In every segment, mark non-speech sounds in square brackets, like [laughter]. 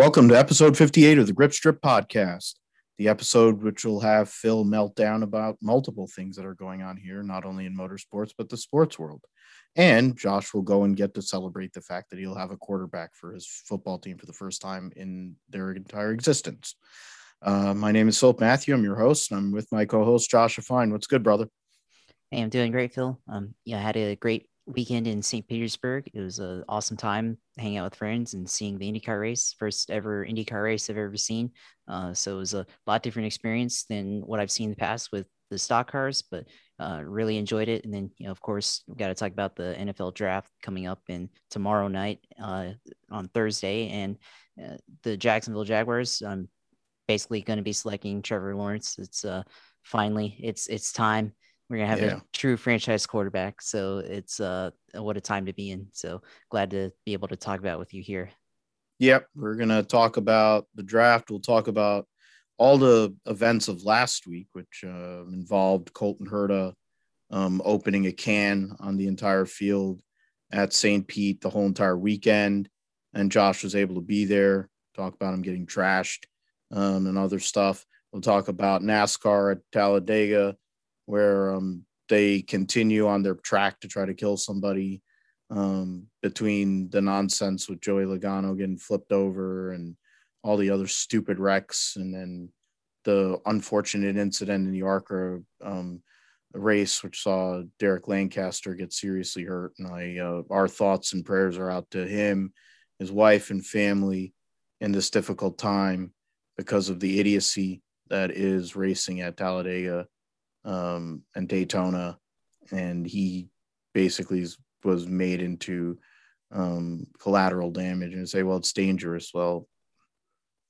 Welcome to episode 58 of the Grip Strip podcast, the episode which will have Phil meltdown about multiple things that are going on here, not only in motorsports, but the sports world. And Josh will go and get to celebrate the fact that he'll have a quarterback for his football team for the first time in their entire existence. Uh, my name is Philip Matthew. I'm your host, and I'm with my co host, Josh Fine. What's good, brother? Hey, I'm doing great, Phil. Um, yeah, I had a great weekend in St. Petersburg. It was an awesome time hanging out with friends and seeing the IndyCar race, first ever IndyCar race I've ever seen. Uh, so it was a lot different experience than what I've seen in the past with the stock cars, but uh, really enjoyed it. And then, you know, of course, we've got to talk about the NFL draft coming up in tomorrow night uh, on Thursday and uh, the Jacksonville Jaguars. I'm basically going to be selecting Trevor Lawrence. It's uh, finally it's it's time. We're gonna have yeah. a true franchise quarterback. So it's uh what a time to be in. So glad to be able to talk about with you here. Yep, we're gonna talk about the draft. We'll talk about all the events of last week, which uh, involved Colton Herta um, opening a can on the entire field at St. Pete the whole entire weekend, and Josh was able to be there. Talk about him getting trashed um, and other stuff. We'll talk about NASCAR at Talladega where um, they continue on their track to try to kill somebody um, between the nonsense with Joey Logano getting flipped over and all the other stupid wrecks, and then the unfortunate incident in the ARCA um, race, which saw Derek Lancaster get seriously hurt. And I, uh, our thoughts and prayers are out to him, his wife, and family in this difficult time because of the idiocy that is racing at Talladega um, and Daytona, and he basically was made into um, collateral damage and say, well, it's dangerous. Well,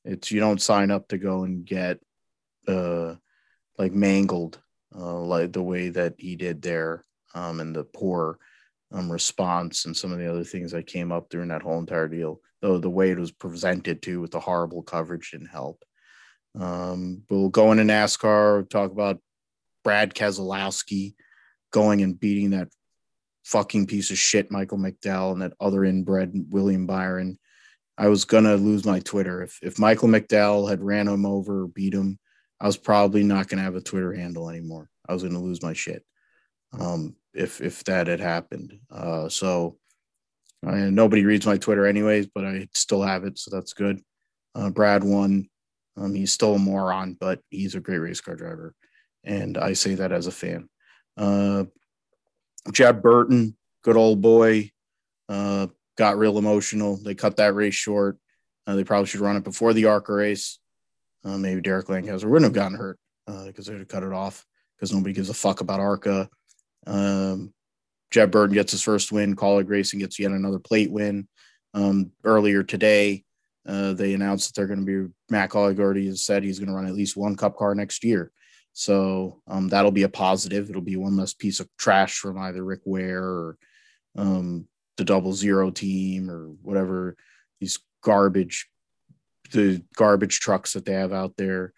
it's you don't sign up to go and get uh, like mangled uh, like the way that he did there, um, and the poor um, response and some of the other things that came up during that whole entire deal. Though the way it was presented to with the horrible coverage didn't help. Um, we'll go into NASCAR, talk about Brad Keselowski going and beating that fucking piece of shit Michael McDowell and that other inbred William Byron. I was gonna lose my Twitter if if Michael McDowell had ran him over or beat him. I was probably not gonna have a Twitter handle anymore. I was gonna lose my shit um, if if that had happened. Uh, so I, nobody reads my Twitter anyways, but I still have it, so that's good. Uh, Brad won. Um, he's still a moron, but he's a great race car driver and I say that as a fan. Uh, Jeb Burton, good old boy, uh, got real emotional. They cut that race short. Uh, they probably should run it before the ARCA race. Uh, maybe Derek Lancaster wouldn't have gotten hurt because uh, they'd have cut it off because nobody gives a fuck about ARCA. Um, Jeb Burton gets his first win. Kaulig Racing gets yet another plate win. Um, earlier today, uh, they announced that they're going to be Matt already has said he's going to run at least one Cup car next year. So um, that'll be a positive. It'll be one less piece of trash from either Rick Ware or um, the double zero team or whatever these garbage, the garbage trucks that they have out there,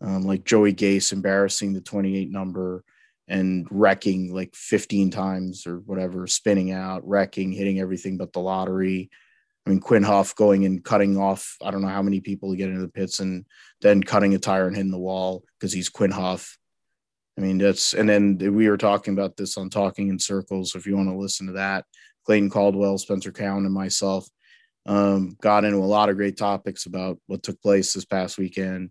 um, like Joey Gase embarrassing the 28 number and wrecking like 15 times or whatever, spinning out, wrecking, hitting everything but the lottery. I mean, Quin Houff going and cutting off, I don't know how many people to get into the pits and then cutting a tire and hitting the wall because he's Quin Houff. I mean, that's, and then we were talking about this on Talking in Circles. If you want to listen to that, Clayton Caldwell, Spencer Cowan, and myself um, got into a lot of great topics about what took place this past weekend,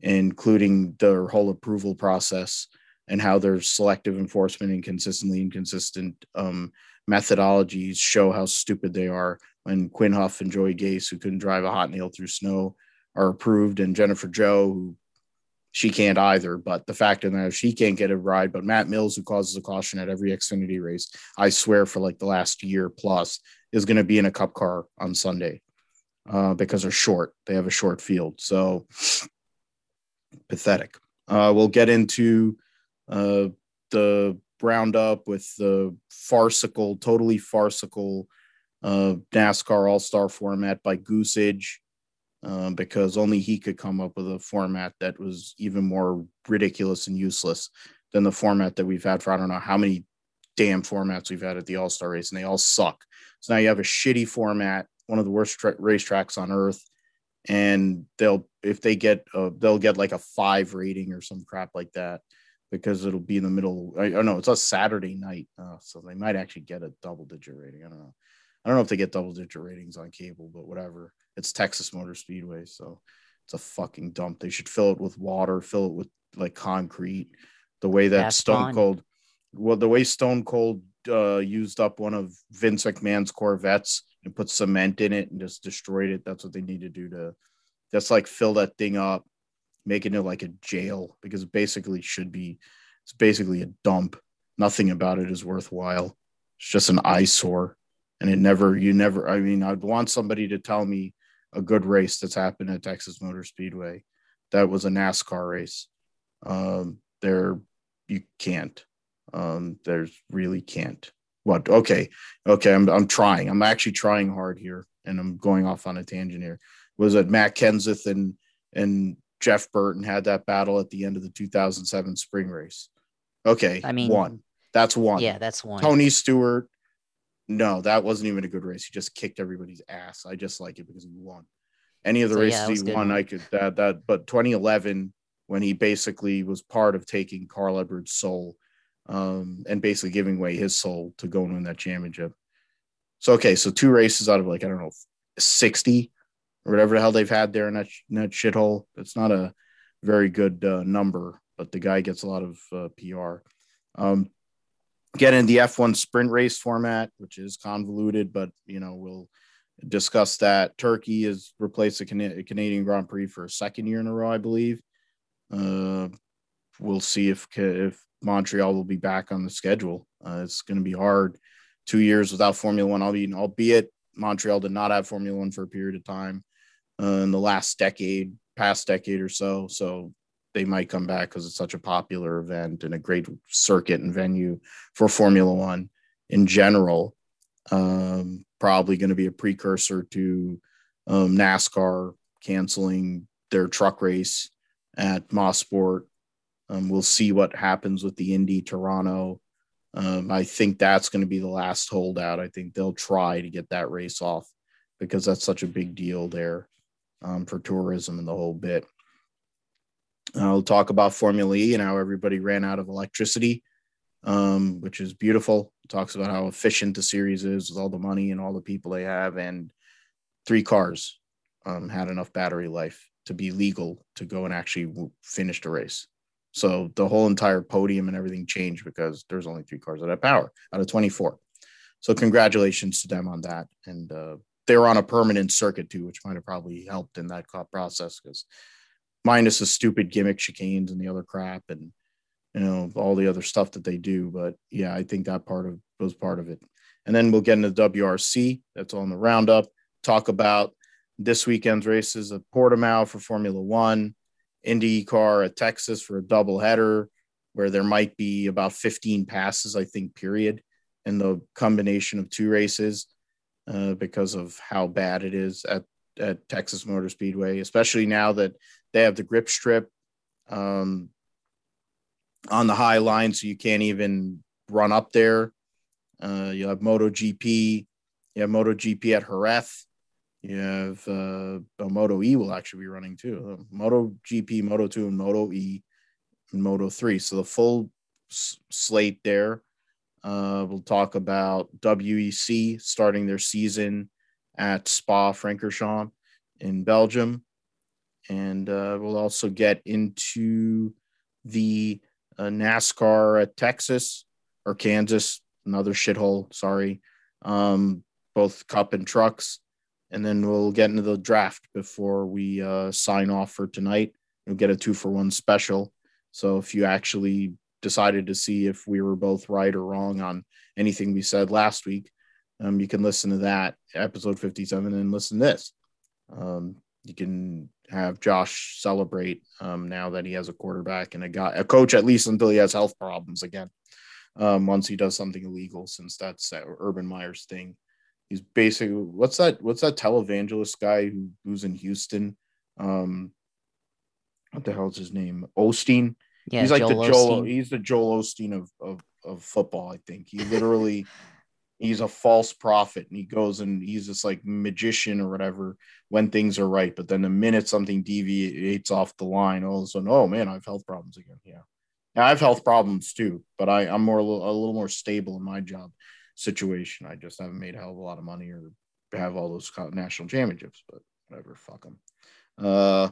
including the whole approval process and how their selective enforcement and consistently inconsistent um, methodologies show how stupid they are when Quin Houff and Joey Gase, who couldn't drive a hot nail through snow, are approved, and Jennifer Jo, who she can't either. But the fact of that, she can't get a ride. But Matt Mills, who causes a caution at every Xfinity race, I swear for like the last year plus, is going to be in a Cup car on Sunday uh, because they're short. They have a short field, so [sniffs] pathetic. Uh, we'll get into uh, the roundup with the farcical, totally farcical uh, NASCAR All Star format by Goosage um, because only he could come up with a format that was even more ridiculous and useless than the format that we've had for I don't know how many damn formats we've had at the All Star race, and they all suck. So now you have a shitty format, one of the worst tra- racetracks on earth, and they'll if they get uh, they'll get like a five rating or some crap like that because it'll be in the middle. I don't know. It's a Saturday night, uh, so they might actually get a double digit rating. I don't know. I don't know if they get double digit ratings on cable, but whatever. It's Texas Motor Speedway, so it's a fucking dump. They should fill it with water, fill it with like concrete. The way that That's Stone fine. Cold, well, the way Stone Cold uh, used up one of Vince McMahon's Corvettes and put cement in it and just destroyed it. That's what they need to do to just like fill that thing up, making it like a jail because it basically should be. It's basically a dump. Nothing about it is worthwhile. It's just an eyesore, and it never. You never. I mean, I'd want somebody to tell me a good race that's happened at Texas Motor Speedway. That was a NASCAR race. Um, there, you can't. Um, there's really can't. What? Okay, okay. I'm I'm trying. I'm actually trying hard here, and I'm going off on a tangent here. Was it Matt Kenseth and and Jeff Burton had that battle at the end of the 2007 spring race? Okay, I mean- one. That's one. Yeah, that's one. Tony Stewart. No, that wasn't even a good race. He just kicked everybody's ass. I just like it because he won. Any of the So, races was he good won. I could that that. But 2011, when he basically was part of taking Carl Edwards' soul, um, and basically giving away his soul to go and win that championship. So okay, so two races out of like I don't know, 60 or whatever the hell they've had there in that, in that shithole. That's not a very good uh, number, but the guy gets a lot of uh, PR. Um, get in the F1 sprint race format, which is convoluted, but you know, we'll discuss that. Turkey has replaced the Cana- Canadian Grand Prix for a second year in a row, I believe. Uh, we'll see if if Montreal will be back on the schedule. Uh, it's going to be hard. Two years without Formula One, albeit Montreal did not have Formula One for a period of time uh, in the last decade, past decade or so. So they might come back because it's such a popular event and a great circuit and venue for Formula One in general. Um, probably going to be a precursor to um, NASCAR canceling their truck race at Mosport. Um, we'll see what happens with the Indy Toronto. Um, I think that's going to be the last holdout. I think they'll try to get that race off because that's such a big deal there um, for tourism and the whole bit. I'll talk about Formula E and how everybody ran out of electricity, um, which is beautiful. Talks about how efficient the series is with all the money and all the people they have, and three cars um, had enough battery life to be legal to go and actually finish the race. So the whole entire podium and everything changed because there's only three cars that have power out of 24. So congratulations to them on that. And uh, they were on a permanent circuit too, which might have probably helped in that process because minus the stupid gimmick chicanes and the other crap and you know all the other stuff that they do. But yeah, I think that part of was part of it. And then we'll get into WRC. That's on the roundup. Talk about this weekend's races at Portimao for Formula One, IndyCar at Texas for a double header, where there might be about 15 passes, I think, period, in the combination of two races, uh, because of how bad it is at at Texas Motor Speedway, especially now that they have the grip strip um, on the high line, so you can't even run up there. Uh, you have MotoGP, you have MotoGP at Jerez. You have uh, uh, Moto E will actually be running too. Uh, Moto GP, Moto 2, and Moto E, and Moto 3. So the full s- slate there. Uh, we'll talk about WEC starting their season at Spa Francorchamps in Belgium. And uh, we'll also get into the uh, NASCAR at Texas or Kansas, another shithole. Sorry. Um, both cup and trucks and then we'll get into the draft before we uh, sign off for tonight. We'll get a two for one special. So if you actually decided to see if we were both right or wrong on anything we said last week, um, you can listen to that episode 57 and listen to this. Um, you can have Josh celebrate um, now that he has a quarterback and a guy, a coach, at least until he has health problems again. Um, once he does something illegal, since that's uh, Urban Meyer's thing he's basically what's that what's that televangelist guy who, who's in Houston? Um what the hell's his name? Osteen. Yeah, he's like Joel the Joel Osteen. he's the Joel Osteen of, of of football, I think. He literally [laughs] he's a false prophet and he goes and he's this like magician or whatever when things are right. But then the minute something deviates off the line, all of a sudden, oh man, I have health problems again. Yeah. Now, I have health problems too, but I, I'm more a little, a little more stable in my job situation. I just haven't made a hell of a lot of money or have all those national championships, but whatever, fuck them. Uh,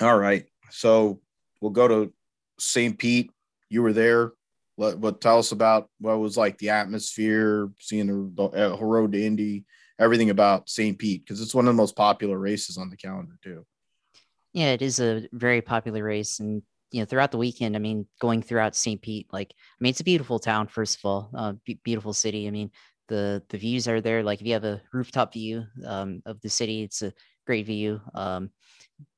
all right. So we'll go to St. Pete. You were there. What, what tell us about what was like the atmosphere, seeing the, the uh, road to Indy, everything about St. Pete because it's one of the most popular races on the calendar too. Yeah, it is a very popular race, and you know throughout the weekend, I mean, going throughout St. Pete, like I mean, it's a beautiful town. First of all, uh, beautiful city. I mean, the the views are there. Like if you have a rooftop view um, of the city, it's a great view. Um,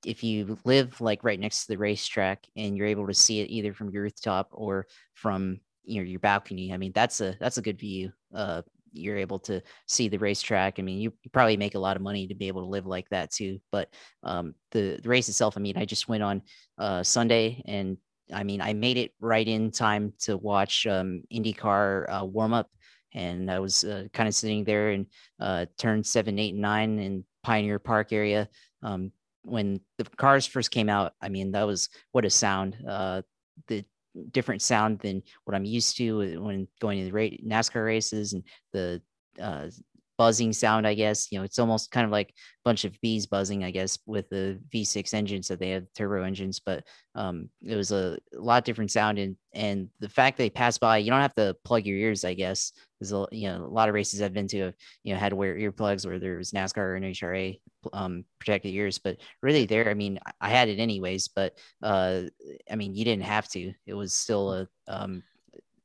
if you live like right next to the racetrack and you're able to see it either from your rooftop or from you know your balcony, I mean that's a that's a good view. Uh, you're able to see the racetrack. I mean, you, you, probably make a lot of money to be able to live like that too. But um, the, the race itself, I mean, I just went on uh, Sunday and I mean, I made it right in time to watch um, IndyCar uh, warm up. And I was uh, kind of sitting there in uh, turn seven, eight, and nine in Pioneer Park area. Um, when the cars first came out, I mean, that was what a sound. Uh, the different sound than what I'm used to when going to the NASCAR races and the uh, buzzing sound, I guess. You know, it's almost kind of like a bunch of bees buzzing, I guess, with the V6 engines that they have turbo engines. But um, it was a, a lot different sound, and and the fact they pass by, you don't have to plug your ears, I guess. There's a you know a lot of races I've been to have you know had to wear earplugs where there was NASCAR or NHRA um, protected ears, but really there, I mean, I had it anyways, but uh, I mean, you didn't have to. It was still a um,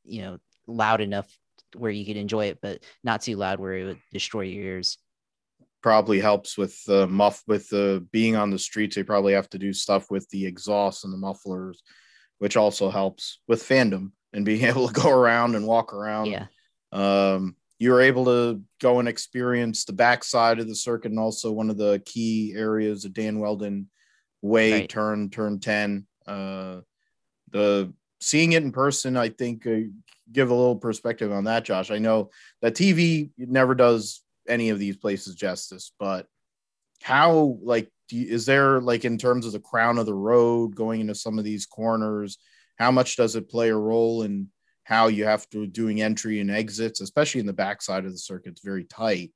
you know loud enough where you could enjoy it, but not too loud where it would destroy your ears. Probably helps with the muff with the being on the streets. They probably have to do stuff with the exhaust and the mufflers, which also helps with fandom and being [laughs] able to go around and walk around. Yeah. Um, you were able to go and experience the backside of the circuit and also one of the key areas of Dan Wheldon Way right. turn turn 10 uh the seeing it in person i think uh, give a little perspective on that, Josh. I know that TV never does any of these places justice, but how like you, is there like in terms of the crown of the road going into some of these corners? How much does it play a role in how you have to doing entry and exits, especially in the backside of the circuit? It's very tight.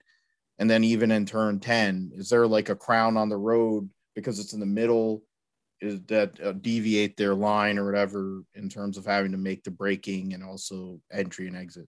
And then even in turn 10, is there like a crown on the road because it's in the middle? Is that uh, deviate their line or whatever in terms of having to make the braking and also entry and exit.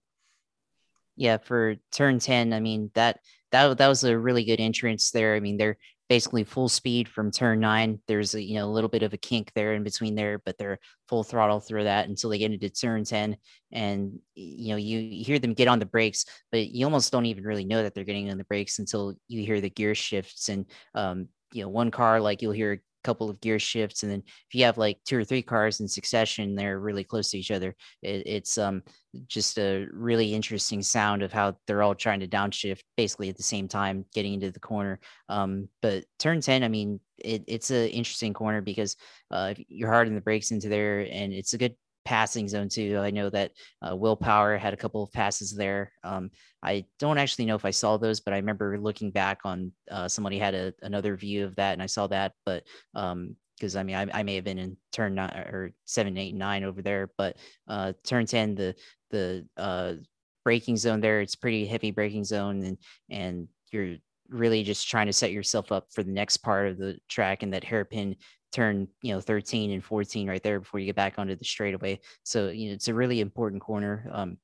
Yeah, for turn 10, I mean that that that was a really good entrance there. I mean, they're basically full speed from turn 9. There's a, you know, a little bit of a kink there in between there, but they're full throttle through that until they get into turn 10 and you know, you, hear them get on the brakes, but you almost don't even really know that they're getting on the brakes until you hear the gear shifts and um you know, one car like you'll hear couple of gear shifts and then if you have like two or three cars in succession they're really close to each other it, it's um just a really interesting sound of how they're all trying to downshift basically at the same time getting into the corner um but turn 10 i mean it, it's an interesting corner because uh, you're hard on the brakes into there and it's a good passing zone too. I know that uh, Will Power had a couple of passes there. Um, I don't actually know if I saw those, but I remember looking back on uh, somebody had a, another view of that, and I saw that. But because um, I mean, I, I, may have been in turn nine or seven, eight, nine over there, but uh, turn ten, the the uh, braking zone there, it's pretty heavy braking zone, and and you're really just trying to set yourself up for the next part of the track and that hairpin turn you know 13 and 14 right there before you get back onto the straightaway. So you know it's a really important corner um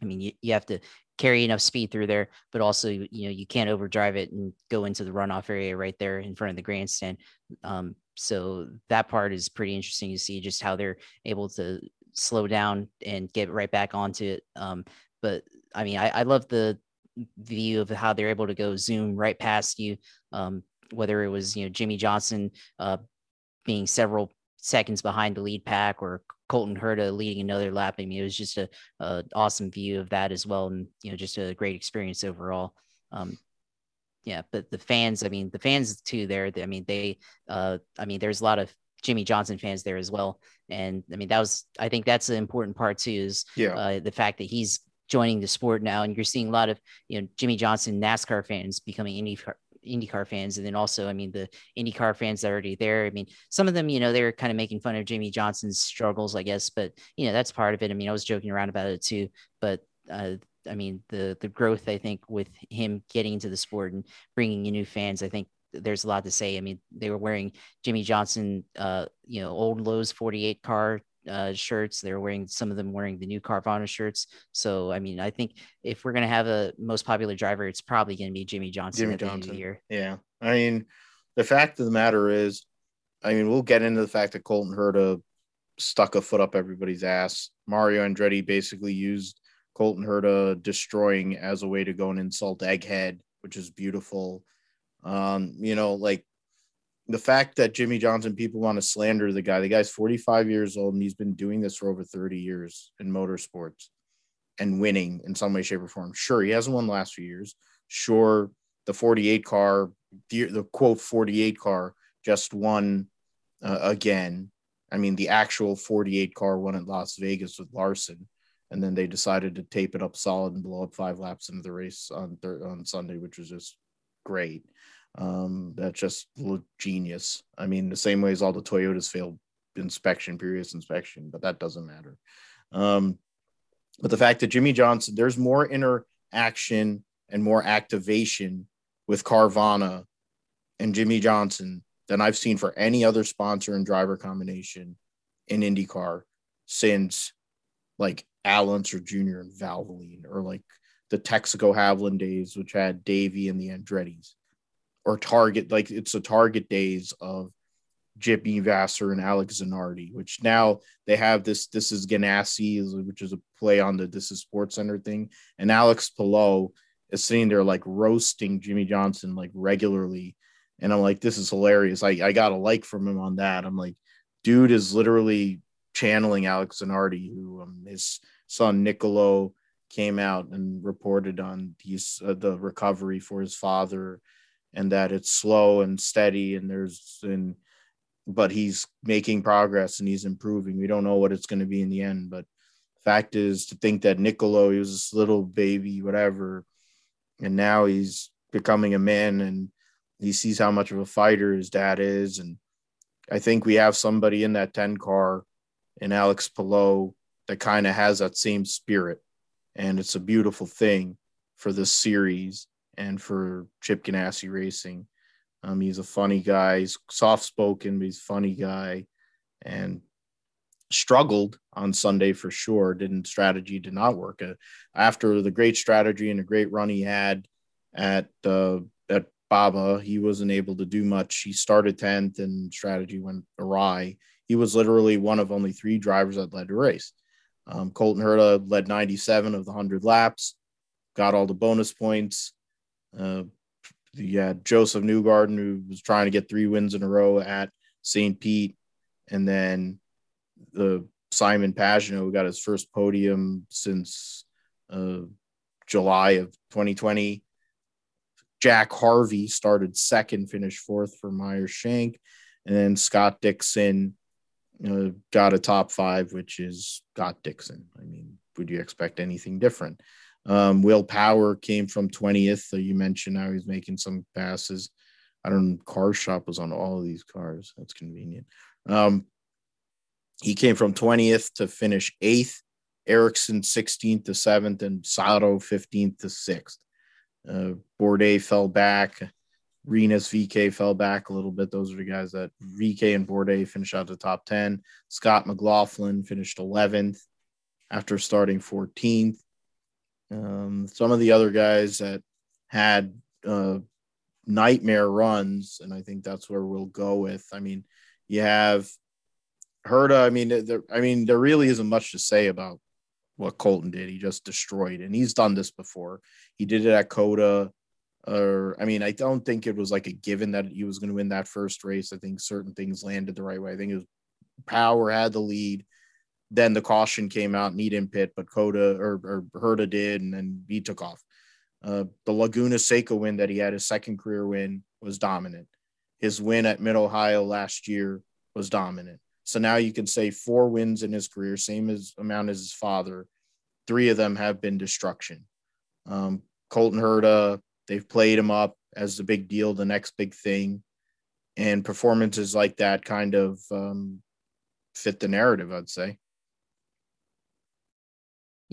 i mean you, you have to carry enough speed through there but also you know you can't overdrive it and go into the runoff area right there in front of the grandstand. Um so that part is pretty interesting to see just how they're able to slow down and get right back onto it. Um but i mean i, I love the view of how they're able to go zoom right past you um whether it was you know Jimmie Johnson uh, being several seconds behind the lead pack or Colton Herta leading another lap. I mean, it was just a, a, awesome view of that as well. And, you know, just a great experience overall. Um, yeah, but the fans, I mean, the fans too there, I mean, they, uh, I mean, there's a lot of Jimmie Johnson fans there as well. And I mean, that was, I think that's an important part too, is yeah. Uh, the fact that he's joining the sport now. And you're seeing a lot of, you know, Jimmie Johnson NASCAR fans becoming IndyCar, IndyCar fans. And then also, I mean, the IndyCar fans that are already there. I mean, some of them, you know, they're kind of making fun of Jimmie Johnson's struggles, I guess, but, you know, that's part of it. I mean, I was joking around about it too, but, uh, I mean, the the growth I think with him getting into the sport and bringing in new fans, I think there's a lot to say. I mean, they were wearing Jimmie Johnson, uh, you know, old Lowe's 48 car uh, shirts. They're wearing some of them wearing the new Carvana shirts. So, I mean, I think if we're gonna have a most popular driver, it's probably gonna be Jimmie Johnson. Jimmie Johnson. Year. Yeah, I mean, the fact of the matter is, I mean, we'll get into the fact that Colton Herta stuck a foot up everybody's ass. Mario Andretti basically used Colton Herta destroying as a way to go and insult Egghead, which is beautiful. Um, you know, like the fact that Jimmie Johnson, people want to slander the guy. The guy's 45 years old and he's been doing this for over 30 years in motorsports and winning in some way, shape, or form. Sure, he hasn't won the last few years. Sure, the 48 car, the, the quote 48 car just won uh, again. I mean, the actual 48 car won at Las Vegas with Larson, and then they decided to tape it up solid and blow up five laps into the race on thir- on Sunday, which was just great. Um, that's just genius. I mean, the same way as all the Toyotas failed inspection, previous inspection, but that doesn't matter. Um, but the fact that Jimmie Johnson, there's more interaction and more activation with Carvana and Jimmie Johnson than I've seen for any other sponsor and driver combination in IndyCar since like Al Unser Jr. and Valvoline or like the Texaco Havoline days, which had Davey and the Andretti's or target like it's the target days of Jimmie Vasser and Alex Zanardi, which now they have this. This is Ganassi, which is a play on the This is Sports Center thing, and Alex Palou is sitting there like roasting Jimmie Johnson like regularly, and I'm like, this is hilarious. I I got a like from him on that. I'm like, dude is literally channeling Alex Zanardi, who um, his son Niccolo came out and reported on these uh, the recovery for his father and that it's slow and steady and there's and but he's making progress and he's improving. We don't know what it's going to be in the end, but fact is to think that Niccolo, he was this little baby, whatever, and now he's becoming a man and he sees how much of a fighter his dad is. And I think we have somebody in that 10 car in Alex Palou that kind of has that same spirit. And it's a beautiful thing for this series and for Chip Ganassi Racing. Um, he's a funny guy. He's soft spoken, but he's a funny guy, and struggled on Sunday for sure. Didn't strategy did not work. Uh, after the great strategy and a great run he had at uh, at Barber, he wasn't able to do much. He started tenth, and strategy went awry. He was literally one of only three drivers that led the race. Um, Colton Herta led 97 of the 100 laps, got all the bonus points. Uh, you had Josef Newgarden, who was trying to get three wins in a row at St. Pete, and then the Simon Pagenaud, who got his first podium since uh, July of 2020. Jack Harvey started second, finished fourth for Meyer Shank, and then Scott Dixon uh, got a top five, which is Scott Dixon. I mean, would you expect anything different? Um, Will Power came from 20th. So you mentioned how he's making some passes. I don't know, car shop was on all of these cars. That's convenient. Um, he came from 20th to finish eighth, Ericsson 16th to seventh, and Sato 15th to sixth. Uh, Bourdais fell back. Rinus VeeKay fell back a little bit. Those are the guys that VeeKay and Bourdais finished out the top 10. Scott McLaughlin finished 11th after starting 14th. Um, some of the other guys that had uh, nightmare runs, and I think that's where we'll go with. I mean, you have Herta. I mean, there, I mean, there really isn't much to say about what Colton did. He just destroyed, and he's done this before. He did it at COTA. Or, I mean, I don't think it was like a given that he was going to win that first race. I think certain things landed the right way. I think it was Power had the lead then the caution came out and he didn't pit, but COTA or, or Herta did, and then he took off. Uh, the Laguna Seca win that he had his second career win was dominant. His win at Mid Ohio last year was dominant. So now you can say four wins in his career, same as amount as his father. Three of them have been destruction. Um, Colton Herta, they've played him up as the big deal, the next big thing. And performances like that kind of um, fit the narrative, I'd say.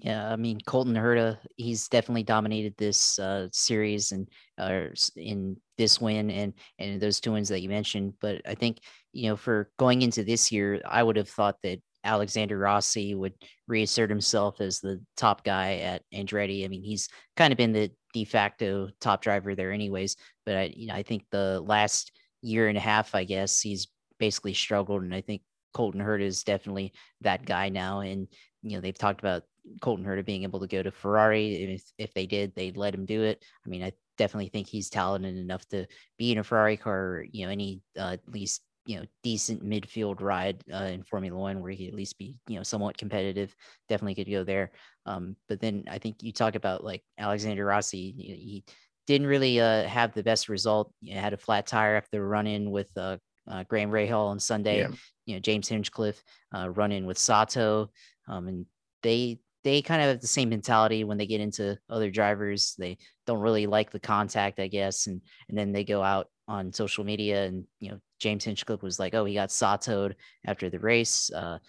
Yeah, I mean Colton Herta, he's definitely dominated this uh, series and uh, in this win and and those two wins that you mentioned. But I think you know for going into this year, I would have thought that Alexander Rossi would reassert himself as the top guy at Andretti. I mean, he's kind of been the de facto top driver there, anyways. But I, you know, I think the last year and a half, I guess, he's basically struggled, and I think Colton Herta is definitely that guy now. And you know, they've talked about Colton Herta being able to go to Ferrari. If if they did, they'd let him do it. I mean, I definitely think he's talented enough to be in a Ferrari car, you know, any uh, at least you know decent midfield ride uh, in Formula One where he could at least be you know somewhat competitive. Definitely could go there. Um, but then I think you talk about like Alexander Rossi. He, he didn't really uh, have the best result. You know, had a flat tire after run in with uh, uh, Graham Rahal on Sunday. Yeah. You know, James Hinchcliffe uh, run in with Sato, um, and they they kind of have the same mentality when they get into other drivers. They don't really like the contact, I guess, and and then they go out on social media and you know James Hinchcliffe was like, oh, he got sawtoed after the race. Uh,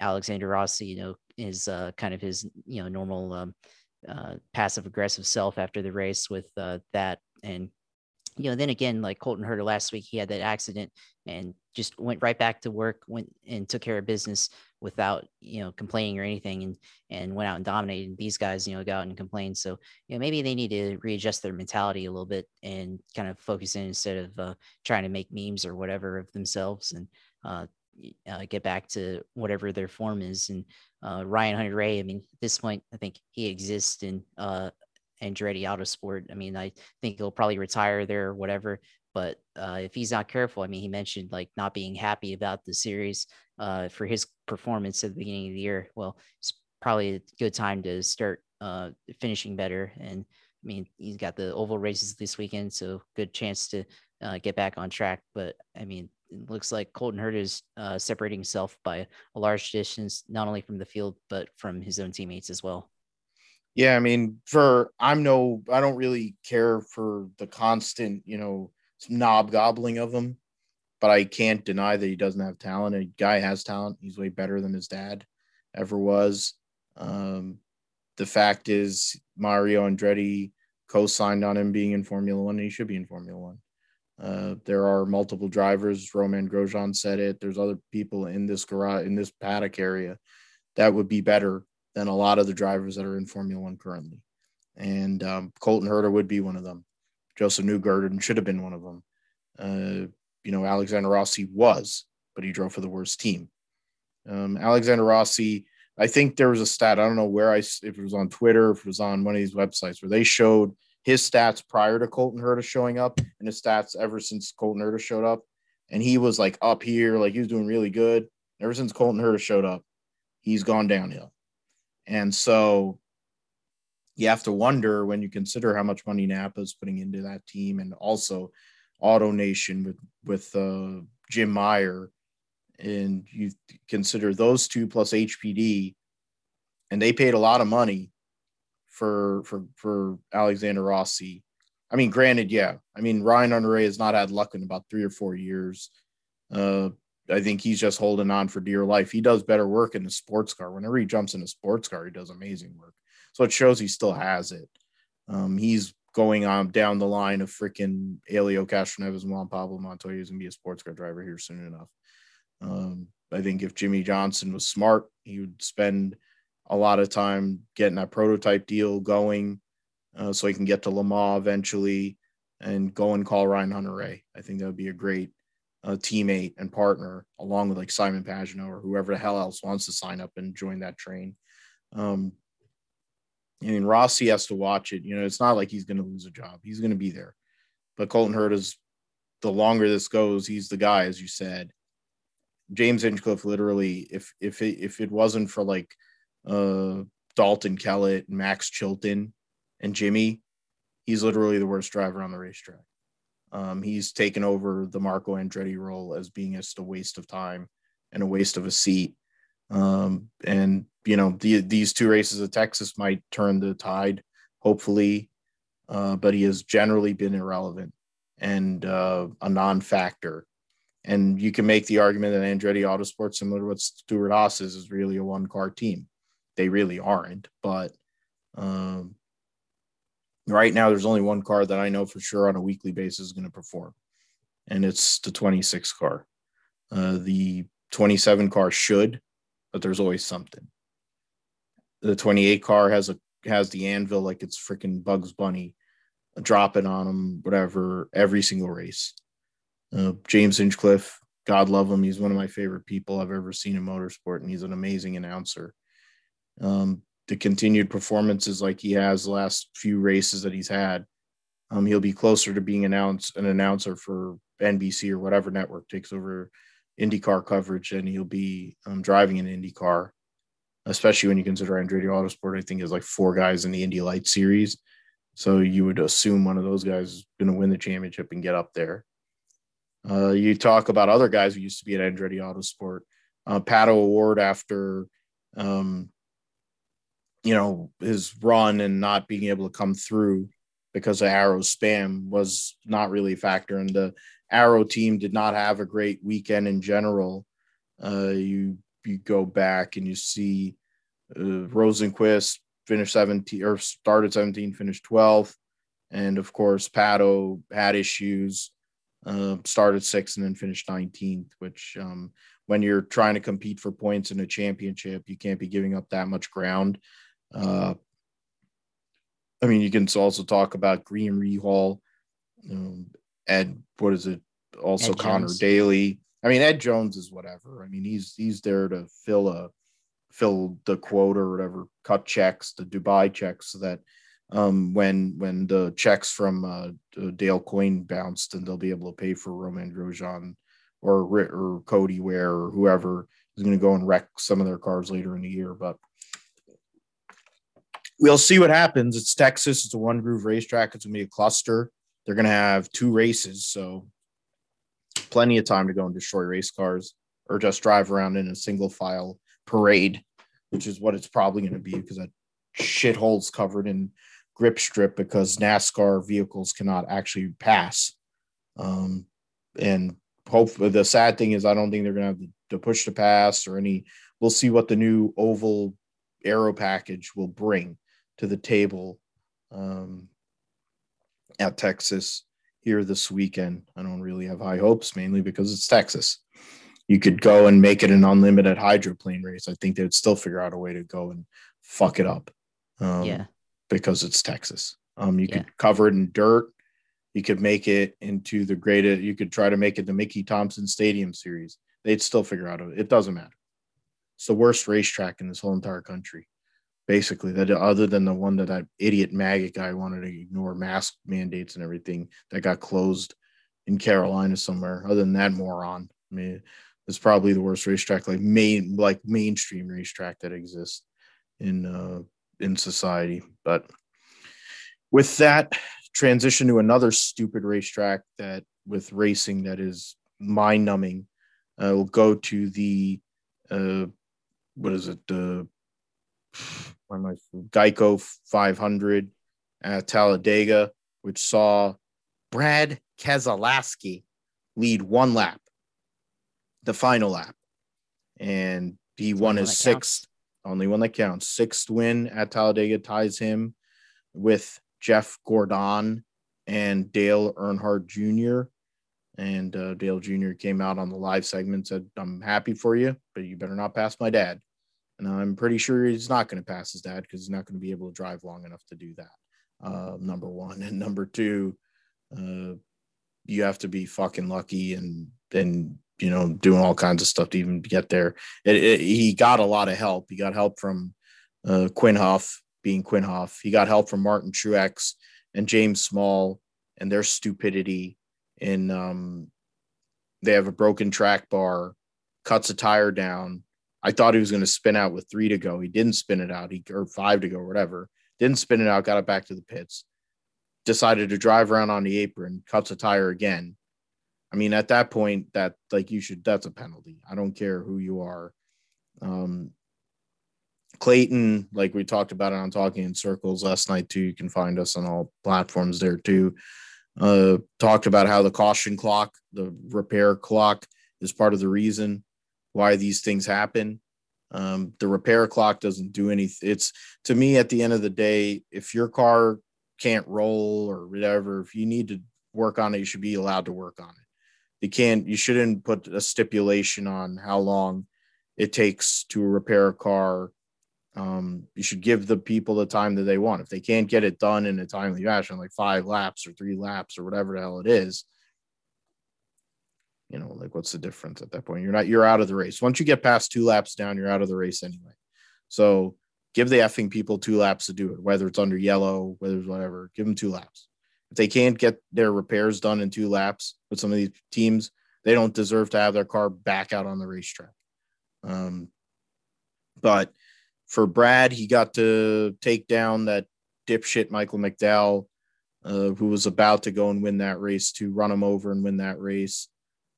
Alexander Rossi, you know, is uh, kind of his you know normal um, uh, passive aggressive self after the race with uh, that and you know, then again, like Colton Herta last week, he had that accident and just went right back to work, went and took care of business without, you know, complaining or anything and and went out and dominated. These guys, you know, go out and complain. So, you know, maybe they need to readjust their mentality a little bit and kind of focus in instead of uh, trying to make memes or whatever of themselves and uh, uh, get back to whatever their form is. And uh, Ryan Hunter-Reay, I mean, at this point, I think he exists in uh, Andretti Autosport. I mean, I think he'll probably retire there or whatever. But uh, if he's not careful, I mean, he mentioned like not being happy about the series uh, for his performance at the beginning of the year. Well, it's probably a good time to start uh, finishing better. And I mean, he's got the oval races this weekend, so good chance to uh, get back on track. But I mean, it looks like Colton Herta is uh, separating himself by a large distance, not only from the field but from his own teammates as well. Yeah, I mean, for I'm no, I don't really care for the constant, you know, knob gobbling of him, but I can't deny that he doesn't have talent. A guy has talent. He's way better than his dad ever was. Um, the fact is, Mario Andretti co-signed on him being in Formula One, and he should be in Formula One. Uh, there are multiple drivers. Romain Grosjean said it. There's other people in this garage, in this paddock area, that would be better than a lot of the drivers that are in Formula One currently. And um, Colton Herta would be one of them. Josef Newgarden should have been one of them. Uh, you know, Alexander Rossi was, but he drove for the worst team. Um, Alexander Rossi, I think there was a stat. I don't know where I, if it was on Twitter, if it was on one of these websites where they showed his stats prior to Colton Herta showing up and his stats ever since Colton Herta showed up. And he was like up here, like he was doing really good. Ever since Colton Herta showed up, he's gone downhill. And so you have to wonder when you consider how much money Napa is putting into that team and also Auto Nation with with uh, Jim Meyer, and you consider those two plus HPD, and they paid a lot of money for for for Alexander Rossi. I mean, granted, yeah. I mean, Ryan Hunter-Reay has not had luck in about three or four years. Uh, I think he's just holding on for dear life. He does better work in a sports car. Whenever he jumps in a sports car, he does amazing work. So it shows he still has it. Um, he's going on down the line of freaking Helio Castroneves and Juan Pablo Montoya is gonna be a sports car driver here soon enough. Um, I think if Jimmie Johnson was smart, he would spend a lot of time getting that prototype deal going, uh, so he can get to Le Mans eventually and go and call Ryan Hunter-Reay. I think that would be a great a teammate and partner, along with like Simon Pagenaud or whoever the hell else wants to sign up and join that train. Um, I mean, Rossi has to watch it. You know, it's not like he's going to lose a job. He's going to be there. But Colton Hurt is the longer this goes, he's the guy, as you said. James Hinchcliffe, literally, if if it, if it wasn't for like uh, Dalton Kellett, Max Chilton, and Jimmy, he's literally the worst driver on the racetrack. Um, he's taken over the Marco Andretti role as being just a waste of time and a waste of a seat. Um, and you know, the, these two races of Texas might turn the tide, hopefully. Uh, but he has generally been irrelevant and uh, a non-factor. And you can make the argument that Andretti Autosport, similar to what Stewart-Haas is, is really a one-car team. They really aren't, but um, right now there's only one car that I know for sure on a weekly basis is going to perform, and it's the 26 car. Uh, the 27 car should, but there's always something. The 28 car has a has the anvil like it's freaking Bugs Bunny, dropping on them, whatever, every single race. Uh, James Hinchcliffe, God love him, he's one of my favorite people I've ever seen in motorsport, and he's an amazing announcer. Um, the continued performances like he has the last few races that he's had, um, he'll be closer to being announced an announcer for NBC or whatever network takes over IndyCar coverage, and he'll be um, driving an IndyCar. Especially when you consider Andretti Autosport, I think is like four guys in the Indy Light Series, so you would assume one of those guys is going to win the championship and get up there. Uh, you talk about other guys who used to be at Andretti Autosport. Uh, Pato O'Ward after um, you know his run and not being able to come through because of arrow spam was not really a factor. And the arrow team did not have a great weekend in general. Uh, you you go back and you see uh, rosenqvist finished 17 or started 17 finished 12th and of course pato had issues uh, started sixth and then finished 19th which um, when you're trying to compete for points in a championship you can't be giving up that much ground uh, I mean, you can also talk about Graham Rahal, um, Ed. What is it? Also, Ed Connor Jones. Daly. I mean, Ed Jones is whatever. I mean, he's he's there to fill a fill the quota or whatever, cut checks, the Dubai checks, so that um, when when the checks from uh, Dale Coyne bounced, and they'll be able to pay for Romain Grosjean or or Cody Ware or whoever is going to go and wreck some of their cars later in the year. But we'll see what happens. It's Texas. It's a one groove racetrack. It's gonna be a cluster. They're gonna have two races, so plenty of time to go and destroy race cars or just drive around in a single file parade, which is what it's probably gonna be because that shithole's covered in grip strip because NASCAR vehicles cannot actually pass. Um, and hopefully, the sad thing is, I don't think they're gonna have to push to pass or any. We'll see what the new oval aero package will bring to the table um, at Texas here this weekend. I don't really have high hopes, mainly because it's Texas. You could go and make it an unlimited hydroplane race. I think they would still figure out a way to go and fuck it up. Um, yeah. Because it's Texas. Um, you yeah. could cover it in dirt. You could make it into the greatest. You could try to make it the Mickey Thompson Stadium Series. They'd still figure out it. It doesn't matter. It's the worst racetrack in this whole entire country basically that other than the one that that idiot maggot guy wanted to ignore mask mandates and everything that got closed in Carolina somewhere. Other than that moron, I mean, it's probably the worst racetrack, like main like mainstream racetrack that exists in uh, in society. But with that, transition to another stupid racetrack that with racing that is mind numbing. Uh, we'll go to the uh, what is it? My Geico 500 at Talladega, which saw Brad Keselowski lead one lap, the final lap, and he won his sixth, counts. only one that counts, sixth win at Talladega ties him with Jeff Gordon and Dale Earnhardt Jr. And uh, Dale Jr. came out on the live segment said, "I'm happy for you, but you better not pass my dad." And I'm pretty sure he's not going to pass his dad because he's not going to be able to drive long enough to do that. Uh, number one. And number two, uh, you have to be fucking lucky and, and, you know, doing all kinds of stuff to even get there. It, it, he got a lot of help. He got help from uh, Quin Houff being Quin Houff. He got help from Martin Truex and James Small and their stupidity in um, they have a broken track bar, cuts a tire down, I thought he was going to spin out with three to go. He didn't spin it out. He or five to go, whatever. Didn't spin it out. Got it back to the pits. decided to drive around on the apron, cuts a tire again. I mean, at that point, that like you should that's a penalty. I don't care who you are. Um, Clayton, like we talked about it on Talking in Circles last night too. You can find us on all platforms there too. Uh, talked about how the caution clock, the repair clock, is part of the reason why these things happen. Um, the repair clock doesn't do anything. It's to me at the end of the day, if your car can't roll or whatever, if you need to work on it, you should be allowed to work on it. You can't, you shouldn't put a stipulation on how long it takes to repair a car. Um, you should give the people the time that they want. If they can't get it done in a timely fashion, like five laps or three laps or whatever the hell it is, you know, like what's the difference at that point? You're not, you're out of the race. Once you get past two laps down, you're out of the race anyway. So give the effing people two laps to do it, whether it's under yellow, whether it's whatever, give them two laps. If they can't get their repairs done in two laps with some of these teams, they don't deserve to have their car back out on the racetrack. Um, but for Brad, he got to take down that dipshit Michael McDowell, uh, who was about to go and win that race, to run him over and win that race.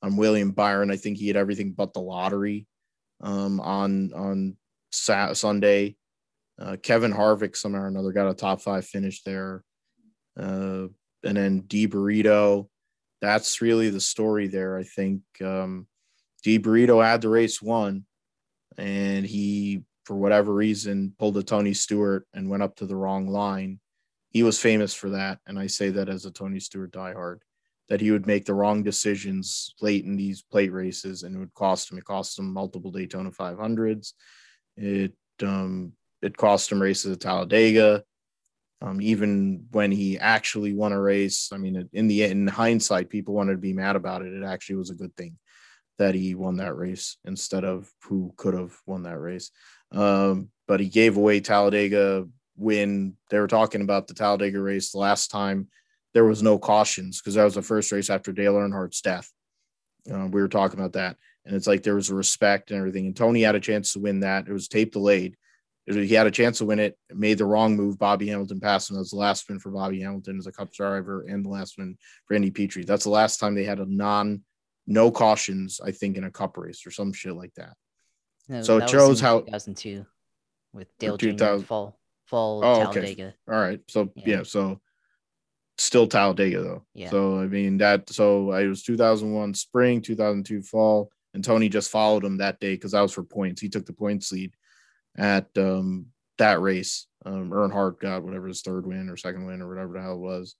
Um, William Byron, I think he had everything but the lottery um, on on Sunday. Uh, Kevin Harvick somehow or another got a top five finish there. Uh, and then D Burrito. That's really the story there. I think um, D Burrito had the race won, and he, for whatever reason, pulled a Tony Stewart and went up to the wrong line. He was famous for that, and I say that as a Tony Stewart diehard, that he would make the wrong decisions late in these plate races, and it would cost him. It cost him multiple Daytona 500s. It um, it cost him races at Talladega. Um, even when he actually won a race, I mean, in the in hindsight, people wanted to be mad about it. It actually was a good thing that he won that race instead of who could have won that race. Um, but he gave away Talladega when they were talking about the Talladega race the last time. There was no cautions because that was the first race after Dale Earnhardt's death. Uh, we were talking about that, and it's like there was a respect and everything. And Tony had a chance to win that. It was tape delayed, he had a chance to win it, made the wrong move. Bobby Hamilton passed him. That was the last win for Bobby Hamilton as a cup driver and the last win for Andy Petree. That's the last time they had a non, no cautions, I think, in a cup race or some shit like that. No, so that it shows how 2002 with Dale Jr. fall fall oh, Talladega. Okay. All right. So yeah. yeah, so still Talladega though. Yeah. So I mean that so I was 2001 spring, 2002 fall, and Tony just followed him that day because that was for points. He took the points lead at um, that race. Um, Earnhardt got whatever his third win or second win or whatever the hell it was.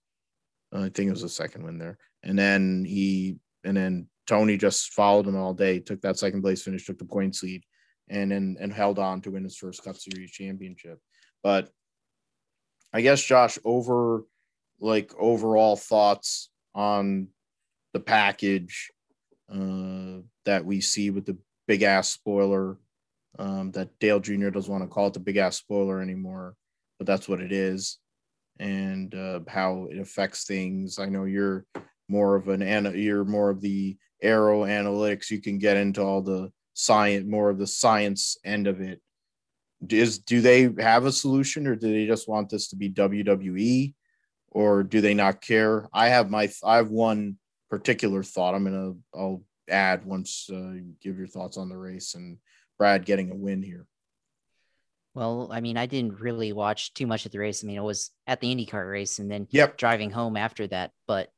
Uh, I think it was a second win there. And then he and then Tony just followed him all day, took that second place finish, took the points lead, and then and held on to win his first Cup Series championship. But I guess Josh, over like overall thoughts on the package uh, that we see with the big ass spoiler um, that Dale Jr. doesn't want to call it the big ass spoiler anymore, but that's what it is, and uh, how it affects things. I know you're more of an you're more of the aero analytics. You can get into all the science, more of the science end of it. Is do they have a solution, or do they just want this to be WWE, or do they not care? I have my I have one particular thought. I'm gonna I'll add once uh, give your thoughts on the race and Brad getting a win here? Well, I mean, I didn't really watch too much of the race. I mean, I was at the IndyCar race and then yep. driving home after that. But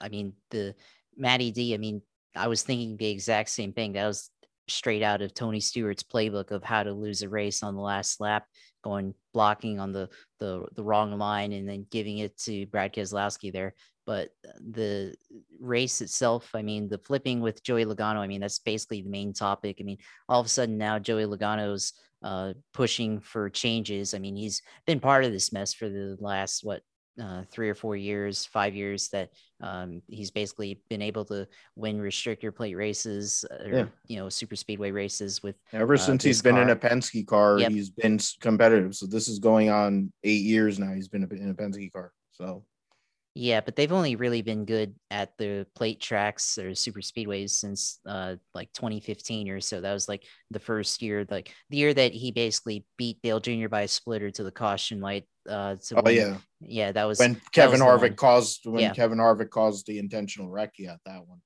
I mean, the Matty D, I mean, I was thinking the exact same thing. That was straight out of Tony Stewart's playbook of how to lose a race on the last lap, going blocking on the the the wrong line and then giving it to Brad Keselowski there. But the race itself, I mean, the flipping with Joey Logano, I mean, that's basically the main topic. I mean, all of a sudden now Joey Logano's uh, pushing for changes. I mean, he's been part of this mess for the last what uh, three or four years, five years that um, he's basically been able to win restrictor plate races or yeah. you know super speedway races with ever uh, since he's car. been in a Penske car, yep. he's been competitive. So this is going on eight years now. He's been in a Penske car. So Yeah, but they've only really been good at the plate tracks or super speedways since uh like 2015 or so. That was like the first year, like the year that he basically beat Dale Jr. by a splitter to the caution light. Uh, to oh win. yeah, yeah, that was when Kevin was Harvick caused when yeah. Kevin Harvick caused the intentional wreck. Yeah, that one.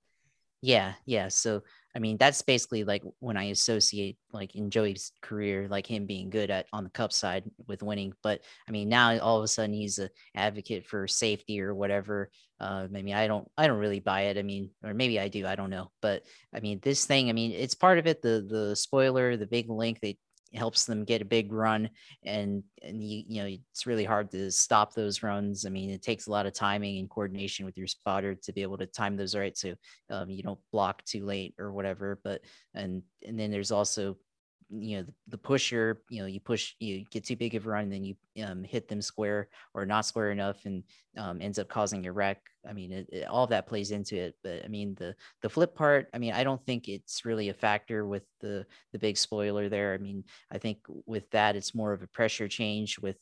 Yeah, yeah. So I mean, that's basically like when I associate like in Joey's career, like him being good at on the cup side with winning. But I mean, now all of a sudden he's an advocate for safety or whatever. Uh, maybe I don't, I don't really buy it. I mean, or maybe I do, I don't know. But I mean, this thing, I mean, it's part of it. The the spoiler, the big link, they helps them get a big run and and you you know it's really hard to stop those runs. I mean it takes a lot of timing and coordination with your spotter to be able to time those right so um, you don't block too late or whatever but and and then there's also you know the, the, pusher you know you push you get too big of a run and then you um, hit them square or not square enough and um, ends up causing a wreck. I mean it, it, all that plays into it but i mean the the flip part i mean i don't think it's really a factor with the the big spoiler there. I mean i think with that it's more of a pressure change with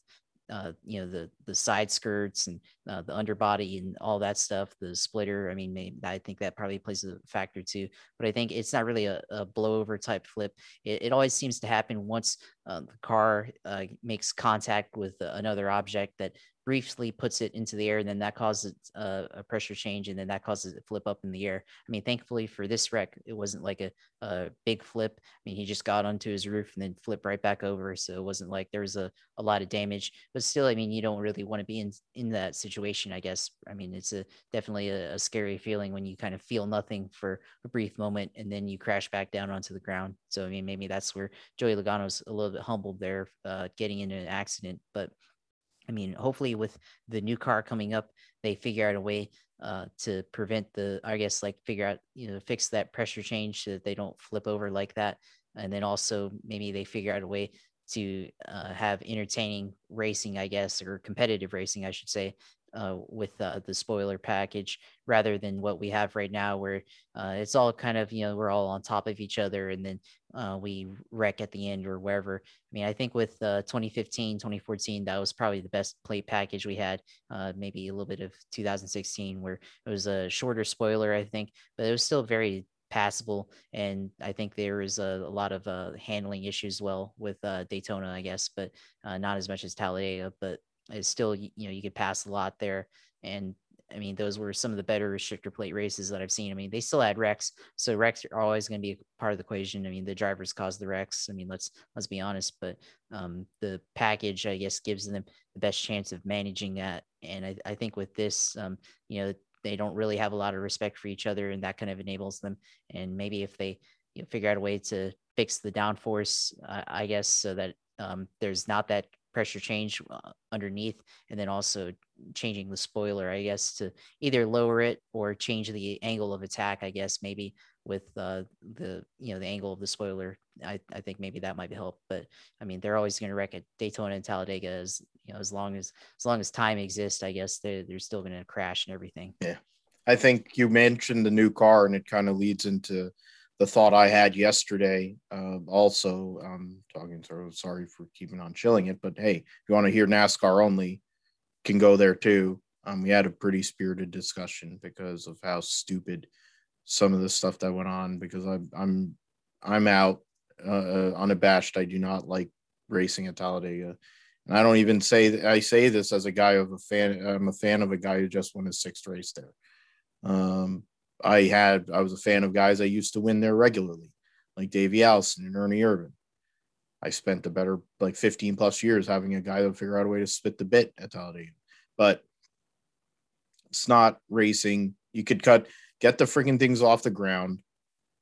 uh, you know the the side skirts and uh, the underbody and all that stuff the splitter i mean maybe, i think that probably plays a factor too but i think it's not really a, a blowover type flip. It, it always seems to happen once uh, the car uh, makes contact with another object that briefly puts it into the air, and then that causes a, a, pressure change, and then that causes it flip up in the air. I mean, thankfully for this wreck, it wasn't like a, a big flip. I mean, he just got onto his roof and then flipped right back over, so it wasn't like there was a, a lot of damage. But still, I mean, you don't really want to be in in that situation. I guess. I mean, it's a definitely a, a scary feeling when you kind of feel nothing for a brief moment, and then you crash back down onto the ground. So I mean, maybe that's where Joey Logano's a little bit humbled there, uh, getting into an accident, but I mean, hopefully with the new car coming up, they figure out a way uh, to prevent the, I guess, like figure out, you know, fix that pressure change so that they don't flip over like that. And then also maybe they figure out a way to uh, have entertaining racing, I guess, or competitive racing, I should say, uh, with uh, the spoiler package rather than what we have right now, where uh, it's all kind of, you know, we're all on top of each other and then uh, we wreck at the end or wherever. I mean, I think with uh, 2015, 2014, that was probably the best plate package we had. Uh, maybe a little bit of 2016, where it was a shorter spoiler, I think, but it was still very passable. And I think there is a, a lot of handling issues well with uh, Daytona, I guess, but uh, not as much as Talladega. But it's still you know you could pass a lot there and I mean, those were some of the better restrictor plate races that I've seen. I mean, they still had wrecks, so wrecks are always going to be a part of the equation. I mean, the drivers caused the wrecks. I mean, let's let's be honest, but um, the package, I guess, gives them the best chance of managing that. And I, I think with this, um, you know, they don't really have a lot of respect for each other, and that kind of enables them. And maybe if they you know, figure out a way to fix the downforce, uh, I guess, so that um, there's not that pressure change uh, underneath and then also changing the spoiler i guess to either lower it or change the angle of attack i guess maybe with uh, the you know the angle of the spoiler. I, I think maybe that might help but i mean they're always going to wreck at daytona and talladega as you know as long as as long as time exists i guess they're, they're still going to crash and everything. Yeah. I think you mentioned the new car and it kind of leads into the thought I had yesterday. Uh, also, um, talking to sorry for keeping on chilling it, but hey, if you want to hear NASCAR only, can go there too. Um, we had a pretty spirited discussion because of how stupid some of the stuff that went on. Because I'm I'm I'm out uh, uh unabashed. I do not like racing at Talladega, and I don't even say I say this as a guy of a fan. I'm a fan of a guy who just won his sixth race there. Um, I had I was a fan of guys I used to win there regularly, like Davey Allison and Ernie Irvan. I spent the better like 15 plus years having a guy that figure out a way to spit the bit at Talladega. But it's not racing. You could cut, get the freaking things off the ground,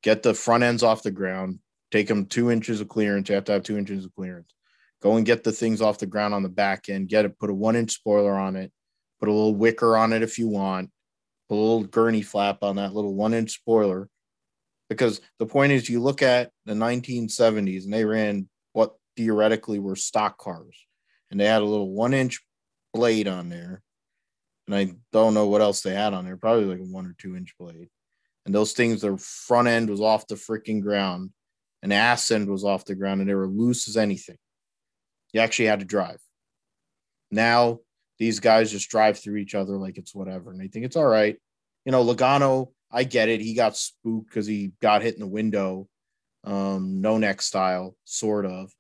get the front ends off the ground, take them two inches of clearance. You have to have two inches of clearance. Go and get the things off the ground on the back end. Get it, put a one inch spoiler on it, put a little wicker on it if you want, a little gurney flap on that little one inch spoiler. Because the point is, you look at the 1970s and they ran what theoretically were stock cars, and they had a little one inch blade on there. And I don't know what else they had on there, probably like a one or two inch blade. And those things, their front end was off the freaking ground, and ass end was off the ground, and they were loose as anything. You actually had to drive. Now these guys just drive through each other like it's whatever, and they think it's all right. You know, Logano, I get it. He got spooked because he got hit in the window, um, no neck style, sort of.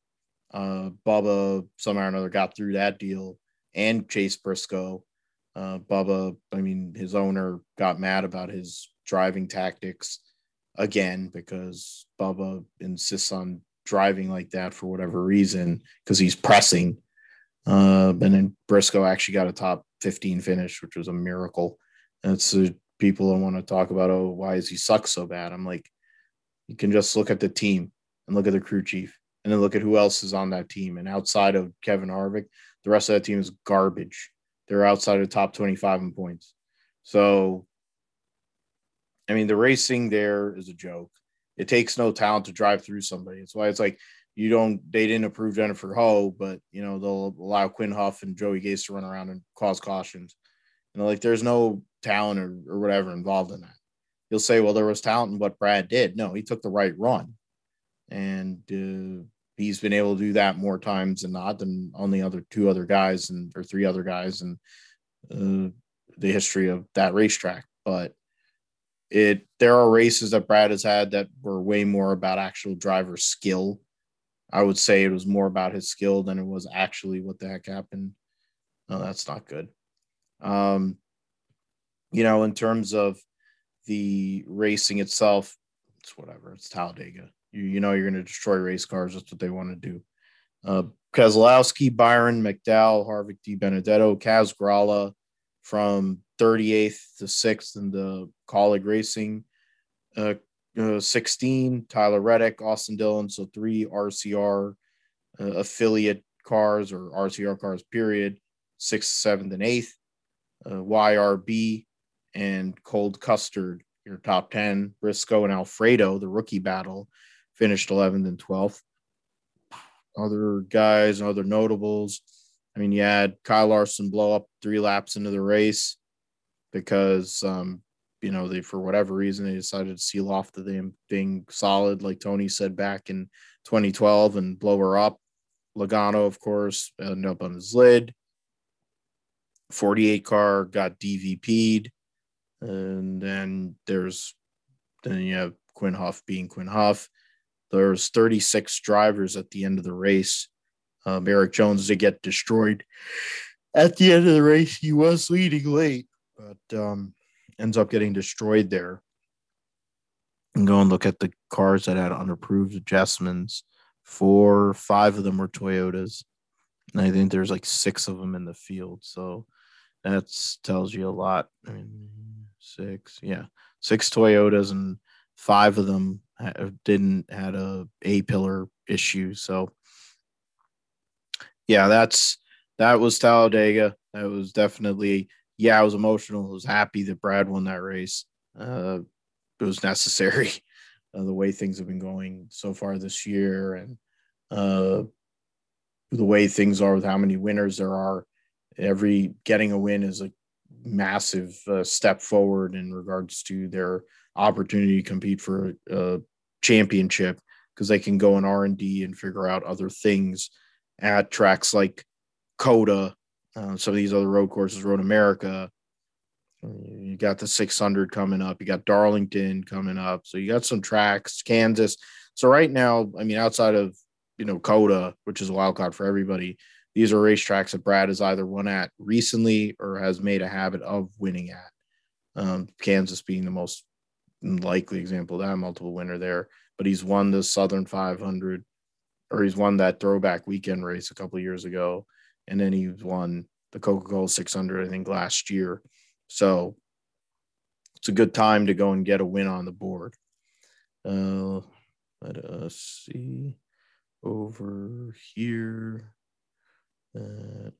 Uh, Bubba somehow or another got through that deal, and Chase Briscoe. Uh, Bubba, I mean, his owner got mad about his driving tactics again because Bubba insists on driving like that for whatever reason because he's pressing. Uh, and then Briscoe actually got a top 15 finish, which was a miracle. And it's uh, people that want to talk about, oh, why is he suck so bad? I'm like, you can just look at the team and look at the crew chief and then look at who else is on that team. And outside of Kevin Harvick, the rest of that team is garbage. They're outside of the top 25 in points. So, I mean, the racing there is a joke. It takes no talent to drive through somebody. It's why it's like you don't they didn't approve Jennifer Jo, but you know they'll allow Quin Houff and Joey Gase to run around and cause cautions. You know, like there's no talent or, or whatever involved in that. You'll say, well, there was talent in what Brad did. No, he took the right run, and uh, he's been able to do that more times than not than on the other two other guys and or three other guys and uh, the history of that racetrack. But it there are races that Brad has had that were way more about actual driver skill I would say it was more about his skill than it was actually what the heck happened. No, that's not good. Um, you know, in terms of the racing itself, it's whatever. It's Talladega. You, you know, you're going to destroy race cars. That's what they want to do. Uh, Keselowski, Byron, McDowell, Harvick, DiBenedetto, Kaz Grala from 38th to 6th in the Kaulig Racing. Uh, uh, 16, Tyler Reddick, Austin Dillon. So three RCR uh, affiliate cars or RCR cars, period. Sixth, seventh, and eighth. Uh, YRB and Cole Custer, your top 10. Briscoe and Alfredo, the rookie battle, finished 11th and 12th. Other guys, other notables. I mean, you had Kyle Larson blow up three laps into the race because um, you know, they for whatever reason they decided to seal off the damn thing solid, like Tony said back in 2012, and blow her up. Logano, of course, ended up on his lid. 48 car got DVP'd. And then there's then you have Quin Houff being Quin Houff. There's 36 drivers at the end of the race. Um, Erik Jones did get destroyed at the end of the race. He was leading late, but um, ends up getting destroyed there. And go and look at the cars that had unapproved adjustments. Four, five of them were Toyotas. And I think there's like six of them in the field. So that tells you a lot. I mean, six, yeah, six Toyotas and five of them didn't had a A pillar issue. So yeah, that's that was Talladega. That was definitely yeah, I was emotional. I was happy that Brad won that race. Uh, it was necessary. [laughs] Uh, the way things have been going so far this year, and uh, the way things are with how many winners there are, every getting a win is a massive uh, step forward in regards to their opportunity to compete for a championship because they can go in R and D and figure out other things at tracks like COTA uh, some of these other road courses, Road America. You got the 600 coming up. You got Darlington coming up. So you got some tracks, Kansas. So right now, I mean, outside of you know COTA, which is a wild card for everybody, these are racetracks that Brad has either won at recently or has made a habit of winning at. Um, Kansas being the most likely example of that multiple winner there, but he's won the Southern 500 or he's won that throwback weekend race a couple years ago and then he won the Coca Cola 600, I think, last year. So it's a good time to go and get a win on the board. Uh, let us see over here. Uh,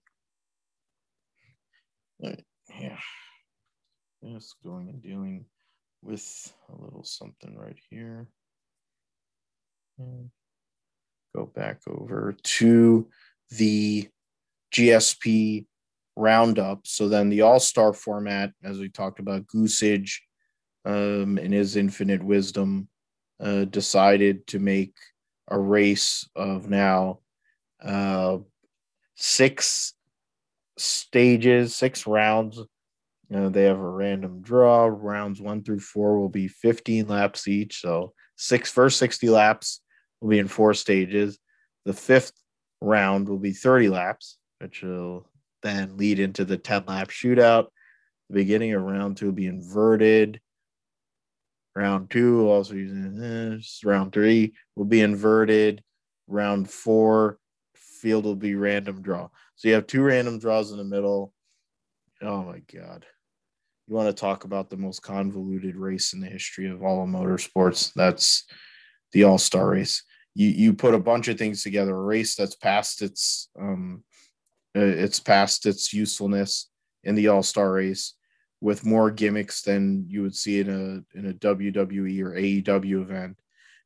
yeah, just going and dealing with a little something right here. And go back over to the GSP roundup. So then the All Star format, as we talked about, Gossage um, in his infinite wisdom uh, decided to make a race of now uh, six stages, six rounds. You know, they have a random draw. Rounds one through four will be 15 laps each. So six first 60 laps will be in four stages. The fifth round will be 30 laps, which will then lead into the 10 lap shootout. The beginning of round two will be inverted. Round two, also using this. Round three will be inverted. Round four, field will be random draw. So you have two random draws in the middle. Oh my God. You want to talk about the most convoluted race in the history of all of motorsports? That's the All Star race. You you put a bunch of things together. A race that's past its um, Uh, it's past its usefulness in the All Star race with more gimmicks than you would see in a in a WWE or AEW event,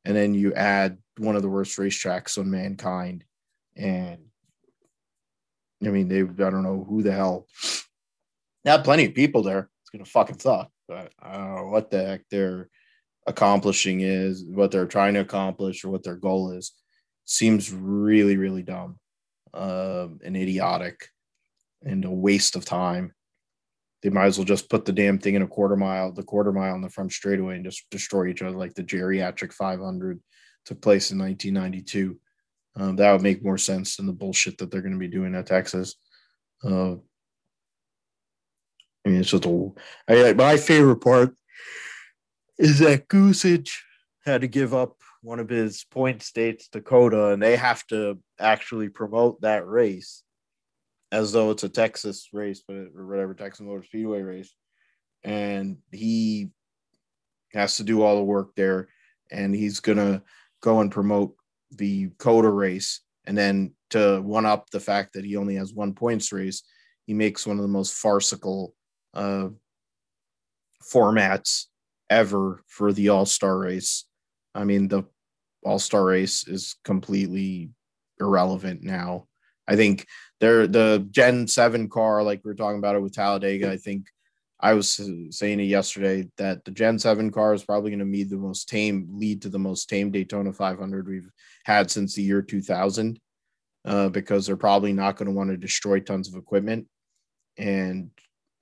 and then you add one of the worst racetracks on mankind, and I mean they I don't know who the hell. Had plenty of people there. It's gonna fucking suck, but I don't know what the heck they're accomplishing is, what they're trying to accomplish, or what their goal is. Seems really really dumb, uh, and idiotic, and a waste of time they might as well just put the damn thing in a quarter mile, the quarter mile in the front straightaway and just destroy each other like the geriatric 500 took place in 1992. Um, that would make more sense than the bullshit that they're going to be doing at Texas. Uh, I mean, it's just a, I, my favorite part is that Gossage had to give up one of his point states, Dakota, and they have to actually promote that race as though it's a Texas race, but or whatever Texas Motor Speedway race, and he has to do all the work there, and he's gonna go and promote the COTA race, and then to one up the fact that he only has one points race, he makes one of the most farcical uh, formats ever for the All Star race. I mean, the All Star race is completely irrelevant now. I think they're the Gen 7 car, like we are talking about it with Talladega. I think I was saying it yesterday that the Gen 7 car is probably going to be the most tame, lead to the most tame Daytona 500 we've had since the year 2000, uh, because they're probably not going to want to destroy tons of equipment. And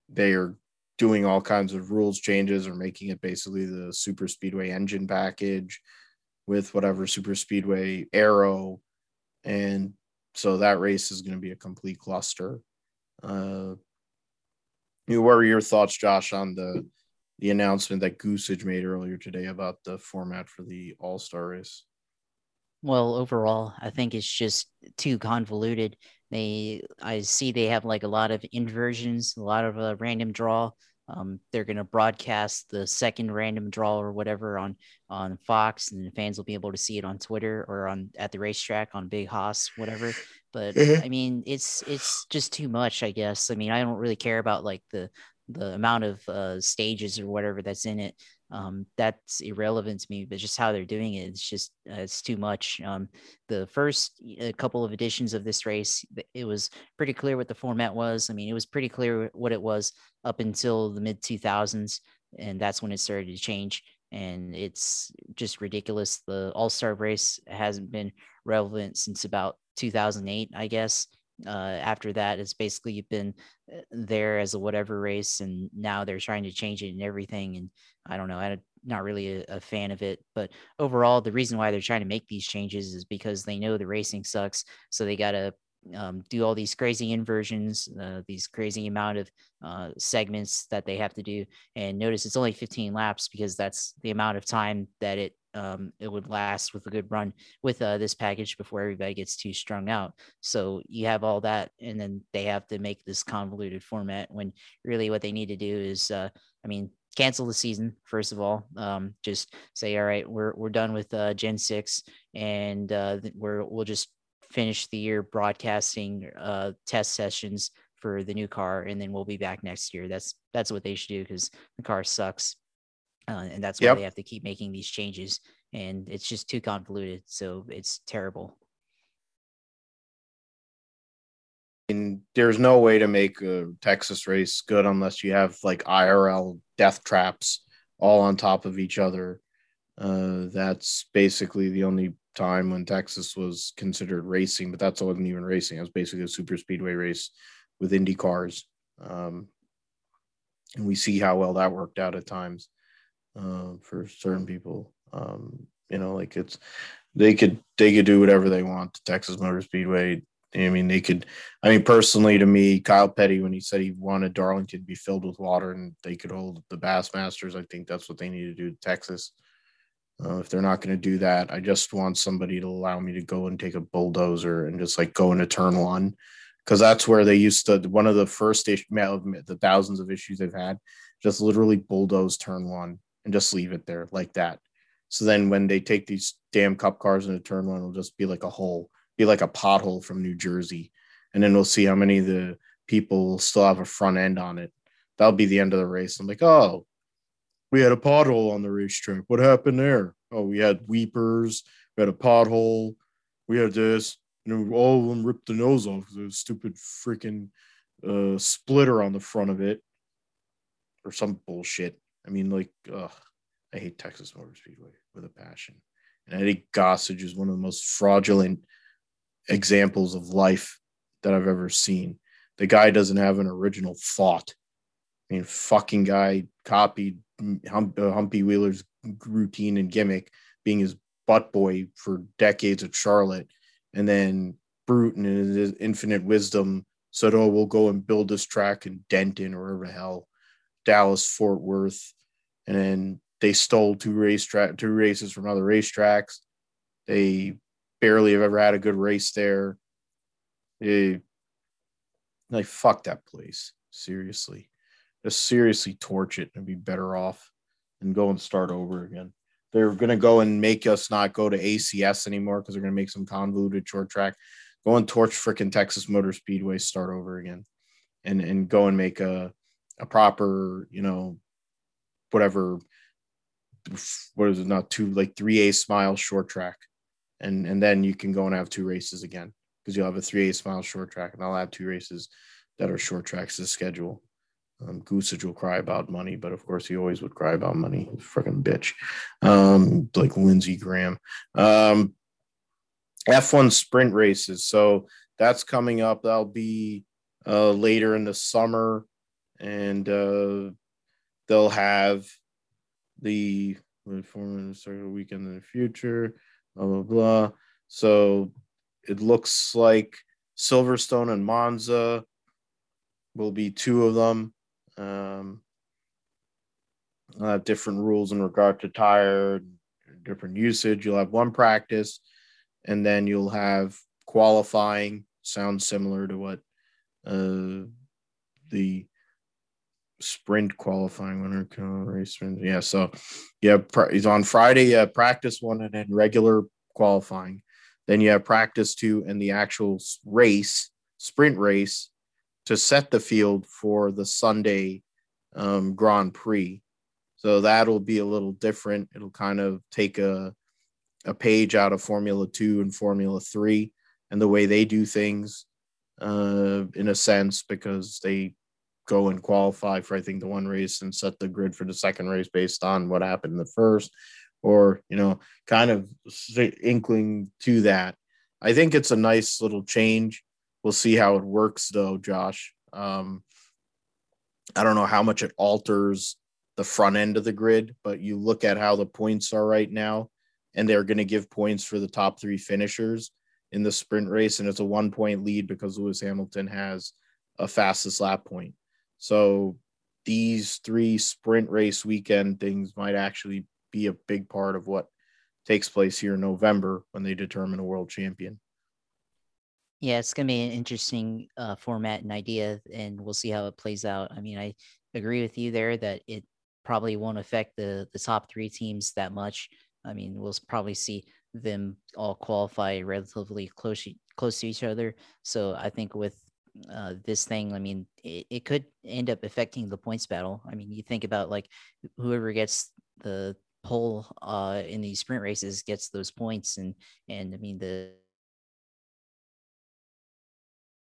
they are doing all kinds of rules changes or making it basically the super speedway engine package with whatever super speedway aero and so that race is going to be a complete cluster. Uh, what were your thoughts, Josh, on the the announcement that Gossage made earlier today about the format for the All Star race? Well, overall, I think it's just too convoluted. They, I see they have like a lot of inversions, a lot of a uh, random draw. Um, they're going to broadcast the second random draw or whatever on on Fox, and fans will be able to see it on Twitter or on at the racetrack on Big Hoss, whatever. But mm-hmm. I mean, it's it's just too much, I guess. I mean, I don't really care about like the the amount of uh, stages or whatever that's in it. Um, that's irrelevant to me, but just how they're doing it, it's just uh, it's too much. Um, the first couple of editions of this race, it was pretty clear what the format was. I mean, it was pretty clear what it was up until the mid 2000s, and that's when it started to change. And it's just ridiculous. The All Star race hasn't been relevant since about 2008, I guess. Uh, after that, it's basically been uh, there as a whatever race, and now they're trying to change it and everything. And I don't know, I'm not really a, a, fan of it. But overall, the reason why they're trying to make these changes is because they know the racing sucks, so they got to um, do all these crazy inversions, uh, these crazy amount of uh, segments that they have to do. And notice it's only 15 laps because that's the amount of time that it um, it would last with a good run with uh, this package before everybody gets too strung out. So you have all that, and then they have to make this convoluted format when really what they need to do is, uh, I mean, cancel the season first of all. Um, just say, all right, we're we're done with uh, Gen six, and uh, we're we'll just finish the year broadcasting uh, test sessions for the new car, and then we'll be back next year. That's that's what they should do because the car sucks uh, and that's why yep. they have to keep making these changes. And it's just too convoluted so it's terrible. And there's no way to make a texas race good unless you have like irl death traps all on top of each other. Uh, that's basically the only time when texas was considered racing but that's wasn't even racing. It was basically a super speedway race with Indy cars. Um, and we see how well that worked out at times uh, for certain people. Um, you know, like it's they could they could do whatever they want to Texas Motor Speedway. I mean, they could. I mean, personally, to me, Kyle Petty, when he said he wanted Darlington to be filled with water and they could hold the Bassmasters, I think that's what they need to do to Texas. Uh, if they're not going to do that, I just want somebody to allow me to go and take a bulldozer and just like go into turn one, because that's where they used to. One of the first issue, the thousands of issues they've had, just literally bulldoze turn one and just leave it there like that. So then when they take these damn cup cars into turn one, it'll just be like a hole, be like a pothole from New Jersey, and then we'll see how many of the people still have a front end on it. That'll be the end of the race. I'm like, oh, we had a pothole on the racetrack. What happened there? Oh, we had weepers, we had a pothole, we had this, and all of them ripped the nose off because a stupid freaking uh, splitter on the front of it or some bullshit. I mean, like, ugh, I hate Texas Motor Speedway with a passion. And I think Gossage is one of the most fraudulent examples of life that I've ever seen. The guy doesn't have an original thought. I mean, fucking guy copied uh, Humpy Wheeler's routine and gimmick, being his butt boy for decades at Charlotte, and then Bruton and his infinite wisdom said, "Oh, we'll go and build this track in Denton or wherever the hell, Dallas, Fort Worth," and then they stole two race track two races from other racetracks. They barely have ever had a good race there. They like fuck that place seriously just seriously torch it and be better off and go and start over again. They're to go and make us not go to ACS anymore because they're to make some convoluted short track. Go and torch freaking Texas Motor Speedway, start over again, and and go and make a a proper, you know, whatever. What is it? Not two like three A mile short track, and and then you can go and have two races again because you'll have a three A mile short track, and I'll have two races that are short tracks to schedule. Um, Gossage will cry about money, but of course he always would cry about money. Freaking bitch, um, like Lindsey Graham. Um, F1 sprint races, so that's coming up. That'll be uh, later in the summer, and uh, they'll have the reform start a weekend in the future. Blah blah blah. So it looks like Silverstone and Monza will be two of them um, uh, different rules in regard to tire, different usage. You'll have one practice, and then you'll have qualifying. Sounds similar to what uh, the sprint qualifying winner race. Yeah, so yeah, he's on Friday. Yeah, practice one and then regular qualifying. Then you have practice two and the actual race, sprint race to set the field for the Sunday um, Grand Prix. So that'll be a little different. It'll kind of take a a page out of Formula Two and Formula Three and the way they do things, uh, in a sense, because they go and qualify for I think the one race and set the grid for the second race based on what happened in the first, or you know, kind of inkling to that. I think it's a nice little change. We'll see how it works though, Josh. Um, I don't know how much it alters the front end of the grid, but you look at how the points are right now, and they're going to give points for the top three finishers in the sprint race, and it's a one point lead because Lewis Hamilton has a fastest lap point. So these three sprint race weekend things might actually be a big part of what takes place here in November when they determine a world champion. Yeah, it's gonna be an interesting uh, format and idea, and we'll see how it plays out. I mean, I agree with you there that it probably won't affect the the top three teams that much. I mean, we'll probably see them all qualify relatively close close to each other. So I think with uh, this thing, I mean, it, it could end up affecting the points battle. I mean, you think about like whoever gets the pole uh, in these sprint races gets those points, and and I mean the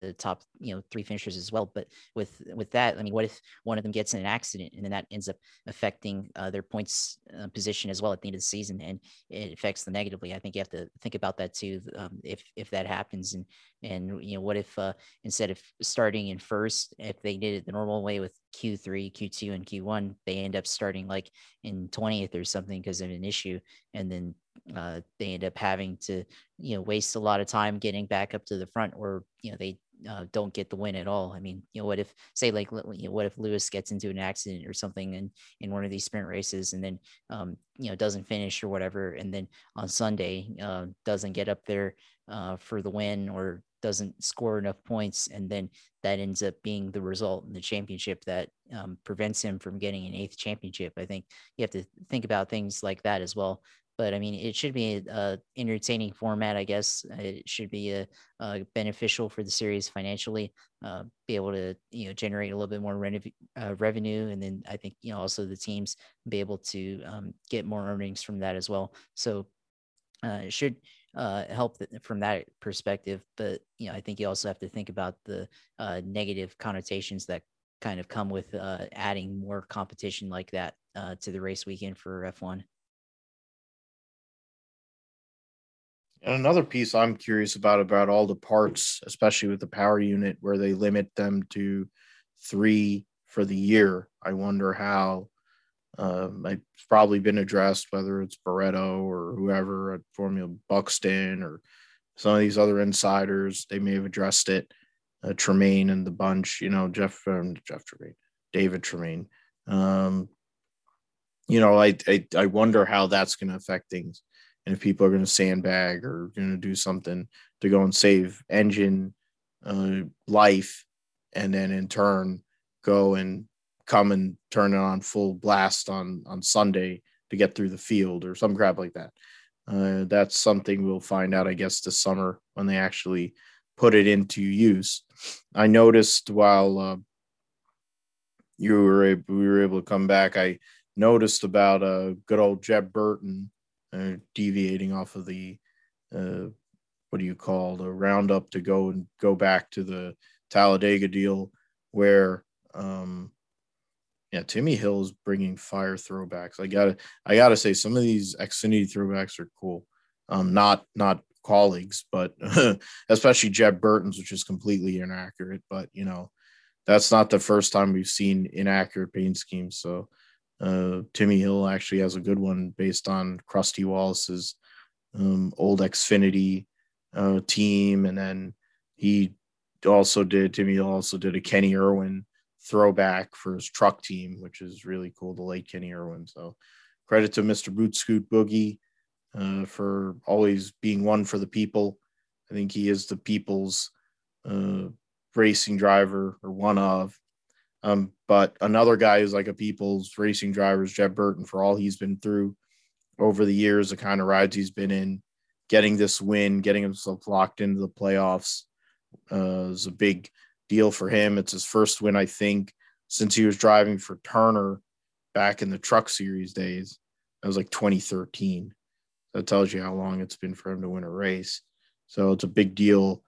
the top you know three finishers as well. But with with that i mean what if one of them gets in an accident and then that ends up affecting uh, their points uh, position as well at the end of the season and it affects them negatively? I think you have to think about that too um, if if that happens. And And you know, what if uh, instead of starting in first, if they did it the normal way with Q3, Q2, and Q1, they end up starting like in 20th or something because of an issue, and then uh, they end up having to you know waste a lot of time getting back up to the front, or you know they uh, don't get the win at all. I mean, you know, what if say like you know, what if Lewis gets into an accident or something in in one of these sprint races and then um, you know doesn't finish or whatever, and then on Sunday uh, doesn't get up there uh, for the win or doesn't score enough points, and then that ends up being the result in the championship that um, prevents him from getting an eighth championship. I think you have to think about things like that as well but I mean, it should be a, entertaining format, I guess. It should be a, a beneficial for the series financially, uh, be able to you know generate a little bit more uh, revenue, and then I think you know also the teams be able to um, get more earnings from that as well. So uh, it should uh, help from that perspective. But you know, I think you also have to think about the uh, negative connotations that kind of come with uh, adding more competition like that to the race weekend for F1. And another piece I'm curious about about all the parts, especially with the power unit, where they limit them to three for the year. I wonder how um, it's probably been addressed, whether it's Barretto or whoever at Formula Buxton or some of these other insiders. They may have addressed it. Uh, Tremayne and the bunch, you know, Jeff, um, Jeff Tremayne, David Tremayne. Um, you know, I, I I wonder how that's going to affect things and if people are going to sandbag or going to do something to go and save engine uh, life and then in turn go and come and turn it on full blast on on sunday to get through the field or some crap like that. Uh, that's something we'll find out i guess this summer when they actually put it into use. I noticed while uh, you were able, we were able to come back i noticed about a uh, good old jeb burton uh, deviating off of the uh, what do you call the roundup to go and go back to the Talladega deal where um, yeah Timmy Hill is bringing fire throwbacks. I gotta I gotta say some of these Xfinity throwbacks are cool. Um, not not colleagues, but [laughs] especially Jeb Burton's, which is completely inaccurate. But you know, that's not the first time we've seen inaccurate paint schemes. So uh, Timmy Hill actually has a good one based on Rusty Wallace's um, old Xfinity uh, team, and then he also did Timmy Hill also did a Kenny Irwin throwback for his truck team, which is really cool. The late Kenny Irwin. So credit to Mr. Boot Scoot Boogie uh, for always being one for the people. I think he is the people's uh, racing driver or one of. Um, but another guy who's like a people's racing driver is Jeb Burton for all he's been through over the years, the kind of rides he's been in, getting this win, getting himself locked into the playoffs uh, is a big deal for him. It's his first win, I think, since he was driving for Turner back in the truck series days. That was like 2013. That tells you how long it's been for him to win a race. So it's a big deal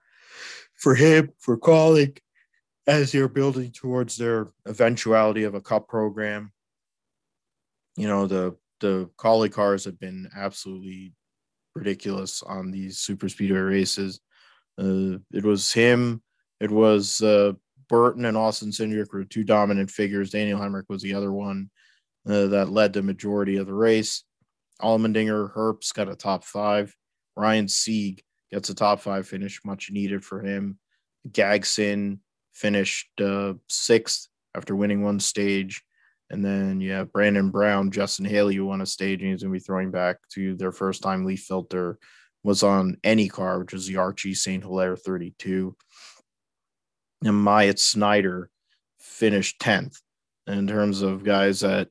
for him, for Kaulig, as they're building towards their eventuality of a cup program. You know, the the Kaulig cars have been absolutely ridiculous on these super speedway races. Uh, it was him, it was uh, Burton and Austin Cindric were two dominant figures. Daniel Hemric was the other one uh, that led the majority of the race. Allmendinger, Herbst got a top five. Ryan Sieg gets a top five finish, much needed for him. Gragson finished uh, sixth after winning one stage. And then you have Brandon Brown, Justin Haley, who won a stage, and he's going to be throwing back to their first time leaf filter was on any car, which was the Archie St. Hilaire 32. And Myatt Snyder finished 10th. In terms of guys that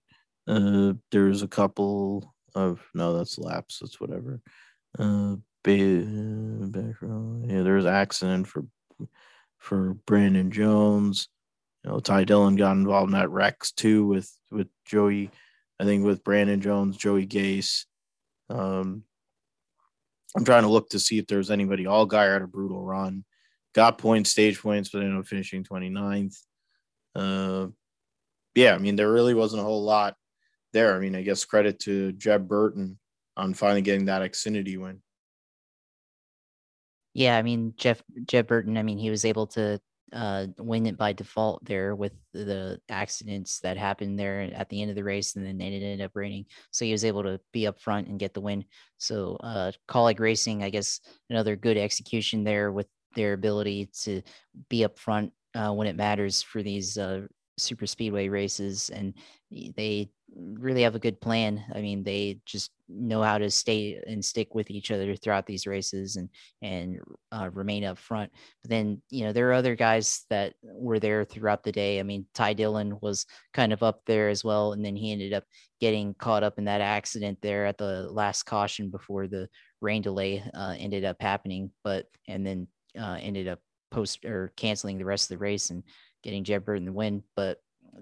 uh, there's a couple of, no, that's laps, that's whatever. Uh. Yeah, there's accident for for Brandon Jones. You know, Ty Dillon got involved in that wrecks too with with Joey. I think with Brandon Jones, Joey Gase. Um, I'm trying to look to see if there's anybody. Allgaier had a brutal run, got points, stage points, but ended up finishing 29th. Uh, yeah, I mean, there really wasn't a whole lot there. I mean, I guess credit to Jeb Burton on finally getting that Xfinity win Yeah, I mean Jeff Jeb Burton. I mean he was able to uh, win it by default there with the accidents that happened there at the end of the race, and then it ended up raining. So he was able to be up front and get the win. So uh, Kaulig Racing, I guess, another good execution there with their ability to be up front uh, when it matters for these uh, super speedway races, and they really have a good plan. I mean, they just know how to stay and stick with each other throughout these races and and uh, remain up front. But then you know there are other guys that were there throughout the day. I mean, Ty Dillon was kind of up there as well, and then he ended up getting caught up in that accident there at the last caution before the rain delay uh, ended up happening. But and then uh, ended up post or canceling the rest of the race and getting Jeb Burton the win. But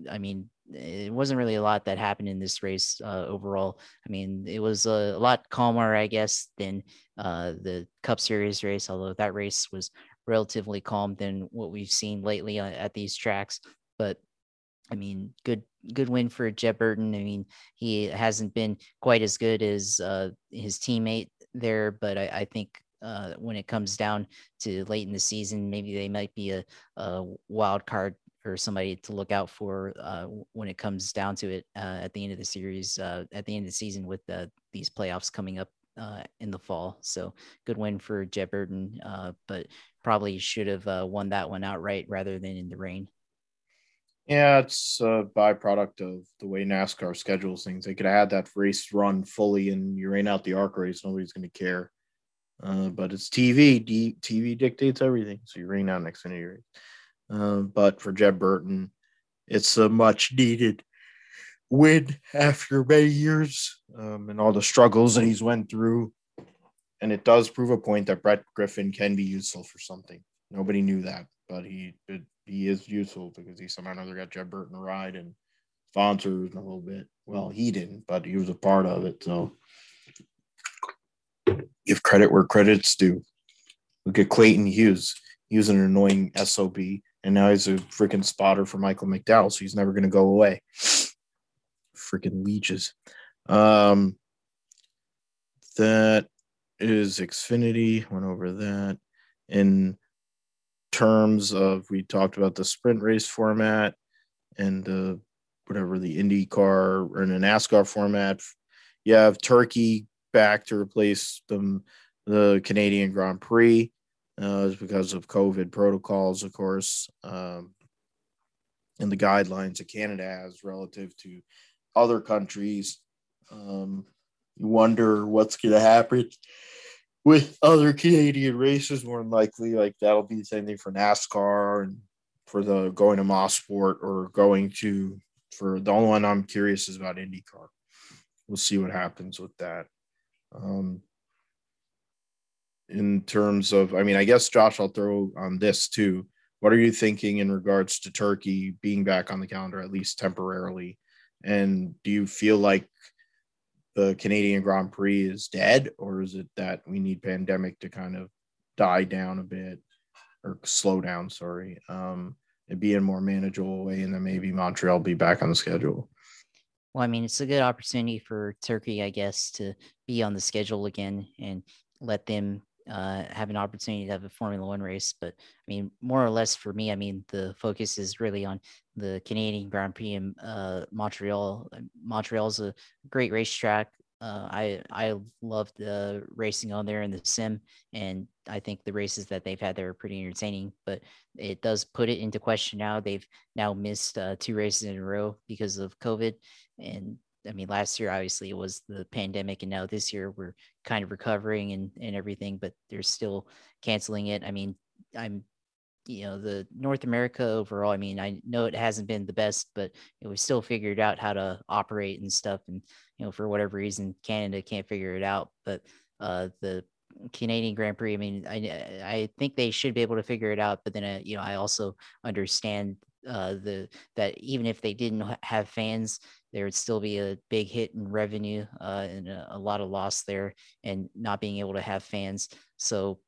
I mean, it wasn't really a lot that happened in this race uh, overall. I mean, it was a, a lot calmer, I guess, than uh, the Cup Series race, although that race was relatively calm than what we've seen lately uh, at these tracks. But I mean, good good win for Jeb Burton. I mean, he hasn't been quite as good as uh, his teammate there, but I, I think uh, when it comes down to late in the season, maybe they might be a, a wild card or somebody to look out for uh, when it comes down to it uh, at the end of the series, uh, at the end of the season with these playoffs coming up uh, in the fall. So good win for Jeb Burton, uh, but probably should have won that one outright rather than in the rain. Yeah, it's a byproduct of the way NASCAR schedules things. They could have had that race run fully and you rain out the ARCA race. Nobody's going to care. But it's TV. D- TV dictates everything. So you rain out Xfinity race. Uh, but for Jeb Burton, it's a much needed win after many years um, and all the struggles that he's went through. And it does prove a point that Brett Griffin can be useful for something. Nobody knew that, but he it, he is useful because he somehow or another got Jeb Burton a ride and sponsors a little bit. Well, he didn't, but he was a part of it. So give credit where credit's due. Look at Clayton Hughes. He was an annoying SOB and now he's a freaking spotter for Michael McDowell, so he's never going to go away. Freaking leeches. Um, that is Xfinity. Went over that. In terms of, we talked about the sprint race format and the whatever the IndyCar or in a NASCAR format. You have Turkey back to replace them, the Canadian Grand Prix uh, because of COVID protocols, of course, um, and the guidelines that Canada has relative to other countries. Um, you wonder what's going to happen with other Canadian races. More than likely, like that'll be the same thing for NASCAR and for the going to Mosport or going to for the only one I'm curious is about IndyCar. We'll see what happens with that. Um, in terms of, I mean, I guess Josh, I'll throw on this too. What are you thinking in regards to Turkey being back on the calendar, at least temporarily? And do you feel like the Canadian Grand Prix is dead, or is it that we need pandemic to kind of die down a bit or slow down? Sorry, um, and be in more manageable way, and then maybe Montreal be back on the schedule. Well, I mean, it's a good opportunity for Turkey, I guess, to be on the schedule again and let them uh, have an opportunity to have a Formula One race. But I mean, more or less for me, I mean, the focus is really on the Canadian Grand Prix in uh, Montreal. Montreal's a great racetrack. Uh, I I loved uh, racing on there in the sim, and I think the races that they've had there are pretty entertaining. But it does put it into question now. They've now missed uh, two races in a row because of COVID, and I mean, last year obviously it was the pandemic, and now this year we're kind of recovering and and everything, but they're still canceling it. I mean, I'm, you know, the North America overall. I mean, I know it hasn't been the best, but you know, we still figured out how to operate and stuff. And you know, for whatever reason, Canada can't figure it out. But uh, the Canadian Grand Prix. I mean, I I think they should be able to figure it out. But then, uh, you know, I also understand uh, the that even if they didn't have fans, there would still be a big hit in revenue uh, and a, a, lot of loss there, and not being able to have fans. So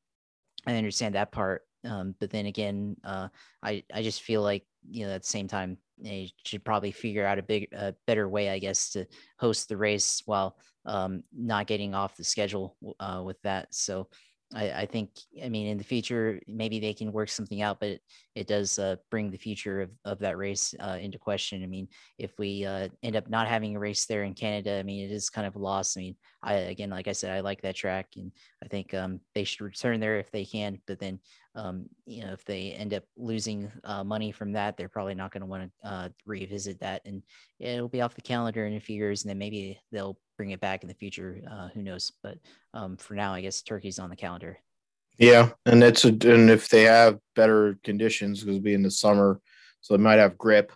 I understand that part. Um, but then again, uh, I I just feel like you know at the same time they should probably figure out a big a better way, I guess, to host the race while um, not getting off the schedule uh, with that. So I, I think, I mean, in the future, maybe they can work something out, but it, it does uh, bring the future of, of that race uh, into question. I mean, if we uh, end up not having a race there in Canada, I mean, it is kind of a loss. I mean, I, again, like I said, I like that track and I think um, they should return there if they can, but then, um, you know, if they end up losing uh, money from that, they're probably not going to want to uh, revisit that and it'll be off the calendar in a few years and then maybe they'll bring it back in the future. Uh, who knows? But um, for now, I guess Turkey's on the calendar. Yeah, and it's a, and if they have better conditions, because it'll be in the summer, so they might have grip,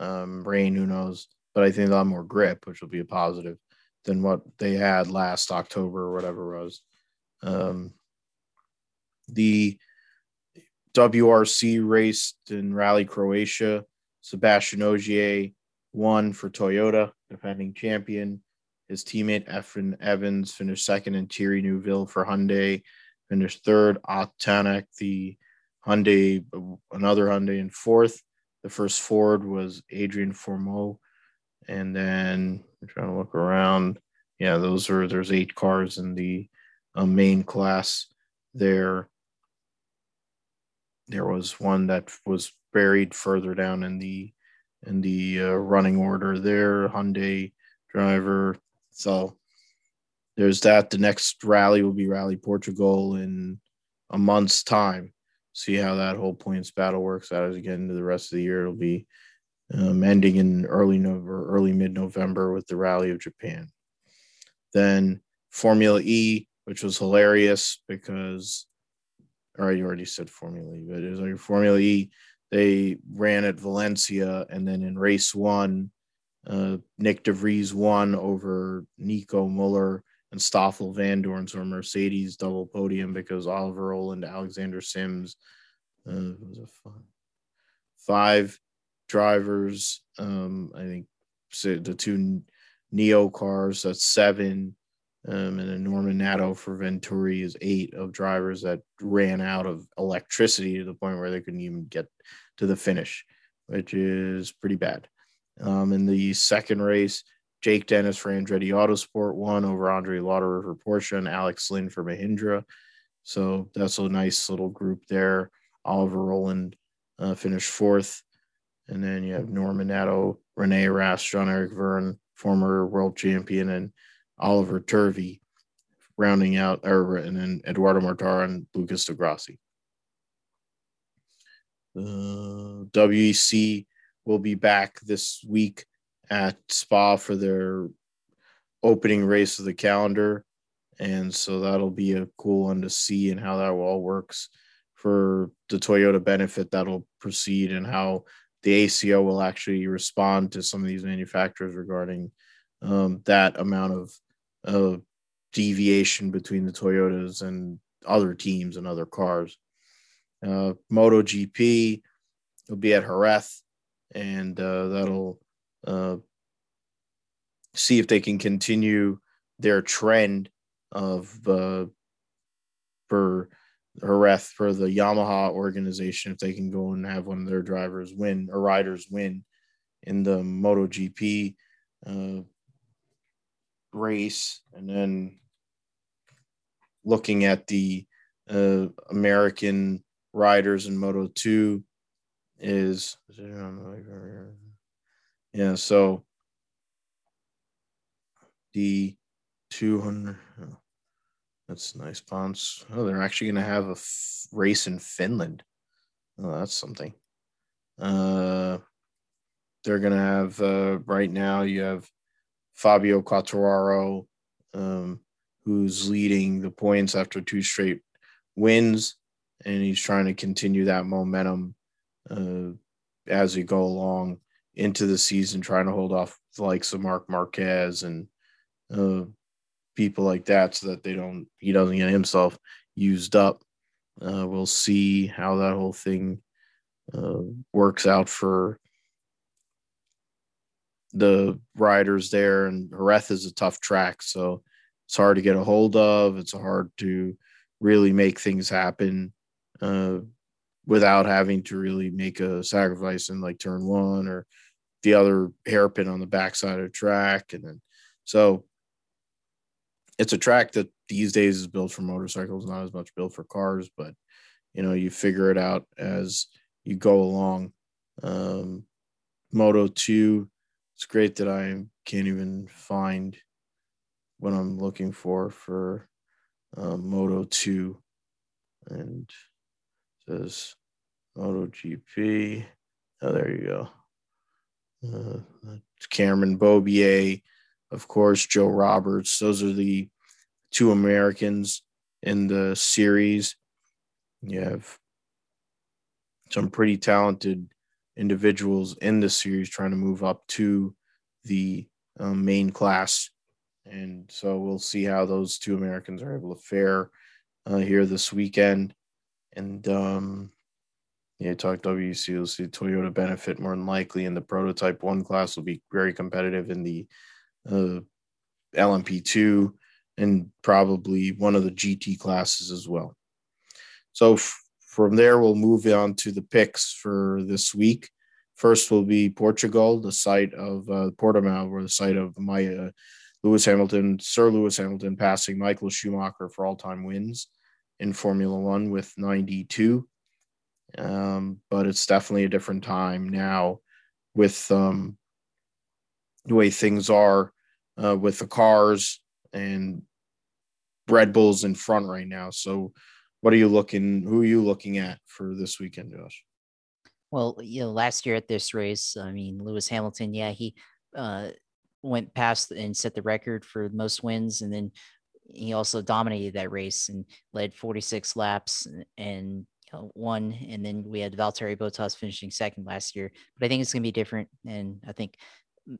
um, rain, who knows? But I think they'll have more grip, which will be a positive than what they had last October or whatever it was. Um, the WRC raced in Rally Croatia. Sébastien Ogier won for Toyota, defending champion. His teammate Elfyn Evans finished second, and Thierry Neuville for Hyundai finished third. Ott Tänak, the Hyundai, another Hyundai in fourth. The first Ford was Adrian Fourmaux. And then I'm trying to look around. Yeah, those are there's eight cars in the uh, main class there. There was one that was buried further down in the in the uh, running order there. Hyundai driver so there's that. The next rally will be Rally Portugal in a month's time. See how that whole points battle works out as we get into the rest of the year. It'll be um, ending in early November, early mid November with the Rally of Japan. Then Formula E, which was hilarious because, or you already said Formula E, but it was like Formula E. They ran at Valencia, and then in race one, uh, Nyck de Vries won over Nico Muller and Stoffel Vandoorne, so a Mercedes double podium because Oliver Rowland, Alexander Sims, uh, was a fun. five drivers. Um, I think the two NIO cars, that's seven. Um, and then Norman Nato for Venturi is eight of drivers that ran out of electricity to the point where they couldn't even get to the finish, which is pretty bad. Um, in the second race, Jake Dennis for Andretti Autosport won over André Lotterer for Porsche and Alex Lynn for Mahindra. So that's a nice little group there. Oliver Rowland uh, finished fourth. And then you have Norman Nato, Rene Rast, Jean-Éric Vergne, former world champion, and Oliver Turvey rounding out, or, and then Eduardo Mortara and Lucas di Grassi. Uh, WEC will be back this week at Spa for their opening race of the calendar. And so that'll be a cool one to see and how that all works for the Toyota benefit that'll proceed and how the ACO will actually respond to some of these manufacturers regarding um, that amount of uh, deviation between the Toyotas and other teams and other cars. Uh, MotoGP will be at Jerez and uh, that'll uh, see if they can continue their trend of uh, for Jerez for the Yamaha organization if they can go and have one of their drivers win or riders win in the MotoGP uh, race, and then looking at the uh, American riders in Moto Two is yeah so the 200 oh, that's nice bonds oh they're actually going to have a f- race in finland. Oh that's something. Uh they're going to have uh right now you have fabio Quartararo, um who's leading the points after two straight wins and he's trying to continue that momentum uh, as we go along into the season, trying to hold off the likes of Marc Márquez and uh, people like that, so that they don't he doesn't get himself used up. Uh, we'll see how that whole thing uh, works out for the riders there. And Jerez is a tough track, so it's hard to get a hold of. It's hard to really make things happen. Uh, without having to really make a sacrifice in like turn one or the other hairpin on the backside of the track. And then so it's a track that these days is built for motorcycles, not as much built for cars, but you know, you figure it out as you go along. Um, Moto 2, it's great that I can't even find what I'm looking for for um, Moto 2 and says Moto GP. Oh, there you go. Uh, Cameron Beaubier, of course, Joe Roberts. Those are the two Americans in the series. You have some pretty talented individuals in the series trying to move up to the um, main class. And so we'll see how those two Americans are able to fare uh, here this weekend. And um, yeah, talk WC. You'll see Toyota benefit more than likely, and the prototype one class will be very competitive in the uh, LMP2 and probably one of the GT classes as well. So f- from there, we'll move on to the picks for this week. First will be Portugal, the site of uh, Portimao, or the site of my uh, Lewis Hamilton, Sir Lewis Hamilton, passing Michael Schumacher for all-time wins in Formula One with 92. Um, but it's definitely a different time now with um, the way things are uh, with the cars and Red Bulls in front right now. So, what are you looking? Who are you looking at for this weekend, Josh? Well, you know, last year at this race, I mean, Lewis Hamilton, yeah, he uh, went past and set the record for most wins, and then he also dominated that race and led 46 laps and won. And then we had Valtteri Bottas finishing second last year. But I think it's going to be different, and I think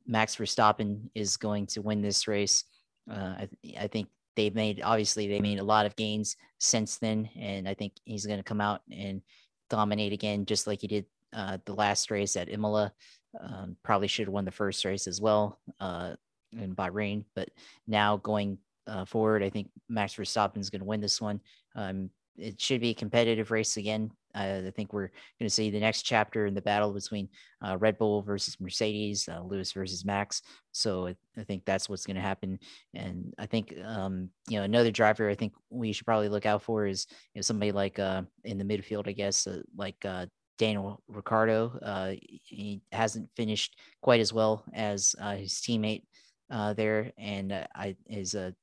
Max Verstappen is going to win this race. Uh, I, I think they've made obviously they made a lot of gains since then, and I think he's going to come out and dominate again, just like he did uh, the last race at Imola. Um, probably should have won the first race as well uh, in Bahrain, but now going uh, forward, I think Max Verstappen is going to win this one. Um, it should be a competitive race again. Uh, I think we're going to see the next chapter in the battle between uh, Red Bull versus Mercedes, uh, Lewis versus Max. So I, I think that's what's going to happen. And I think um, you know another driver I think we should probably look out for is you know somebody like uh, in the midfield, I guess, uh, like uh, Daniel Ricciardo. he hasn't finished quite as well as his teammate there, and I is a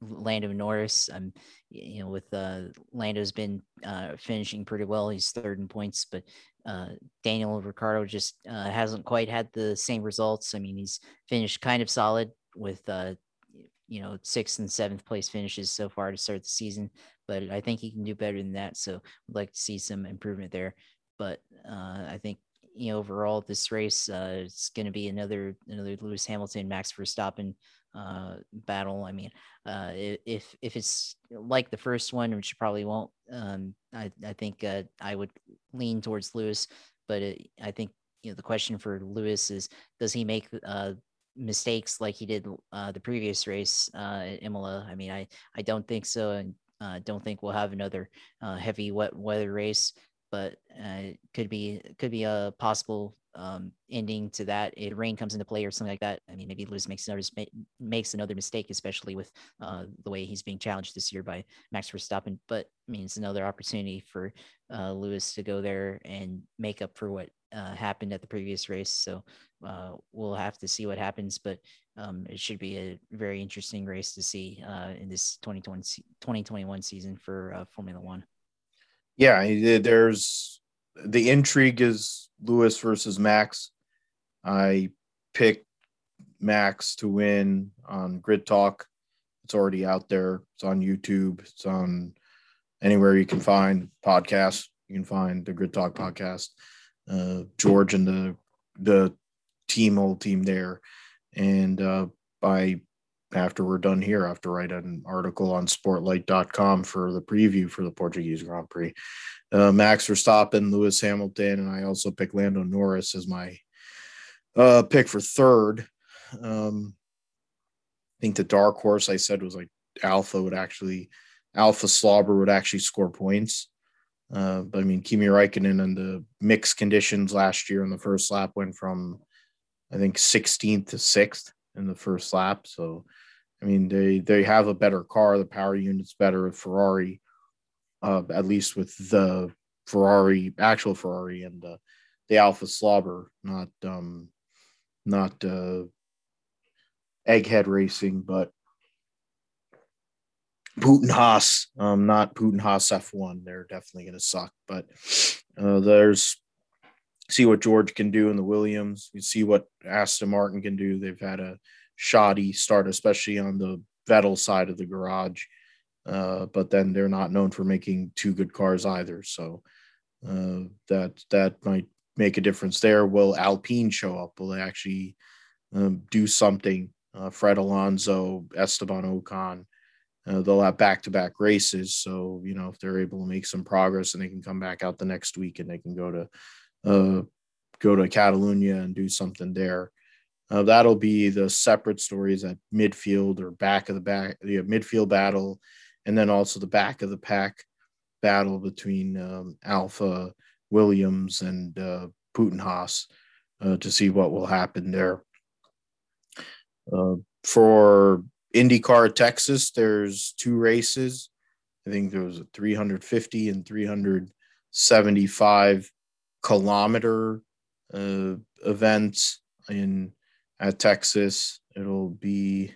Lando Norris. Um, you know, with uh, Lando's been uh, finishing pretty well. He's third in points, but uh, Daniel Ricciardo just uh, hasn't quite had the same results. I mean, he's finished kind of solid with uh, you know sixth and seventh place finishes so far to start the season, but I think he can do better than that. So, I'd like to see some improvement there. But uh, I think you know overall this race uh, it's going to be another another Lewis Hamilton, Max Verstappen uh, battle. I mean, uh, if if it's like the first one, which probably won't, um, I I think uh, I would lean towards Lewis. But it, I think you know the question for Lewis is, does he make uh, mistakes like he did uh, the previous race uh, at Imola? I mean, I I don't think so, and uh, don't think we'll have another uh, heavy wet weather race. But uh, could be could be a possible um, ending to that. If rain comes into play or something like that, I mean, maybe Lewis makes another makes another mistake, especially with uh, the way he's being challenged this year by Max Verstappen. But I mean, it's another opportunity for uh, Lewis to go there and make up for what uh, happened at the previous race. So uh, we'll have to see what happens, but um, it should be a very interesting race to see uh, in this 2020, 2021 season for uh, Formula One. Yeah, there's the intrigue is Lewis versus Max. I picked Max to win on Grid Talk. It's already out there. It's on YouTube. It's on anywhere you can find podcasts. You can find the Grid Talk podcast. Uh, George and the the team, whole team there, and uh, by after we're done here, I have to write an article on Sportlight.com for the preview for the Portuguese Grand Prix uh, Max Verstappen, Lewis Hamilton, and I also picked Lando Norris as my uh, pick for third. Um, I think the dark horse I said was like Alpha would actually, Alfa Sauber would actually score points. Uh, but I mean, Kimi Raikkonen and the mixed conditions last year in the first lap went from, I think, 16th to sixth in the first lap. So, I mean, they they have a better car. The power unit's better with Ferrari, uh, at least with the Ferrari, actual Ferrari, and uh, the Alfa Sauber, not um, not uh, Egghead Racing, but Putin Haas, um, not Putin Haas F1. They're definitely going to suck, but uh, there's see what George can do in the Williams. We see what Aston Martin can do. They've had a shoddy start, especially on the Vettel side of the garage. Uh, but then they're not known for making two good cars either. So uh, that that might make a difference there. Will Alpine show up? Will they actually um, do something? Uh, Fred Alonso, Esteban Ocon. Uh, they'll have back-to-back races, so you know if they're able to make some progress and they can come back out the next week and they can go to uh, go to Catalonia and do something there. Uh, that'll be the separate stories at midfield or back of the back, the midfield battle, and then also the back of the pack battle between um, Alfa Williams and uh, Putin Haas uh, to see what will happen there. Uh, for IndyCar Texas, there's two races. I think there was a 350 and 375 kilometer uh, event in at Texas. It'll be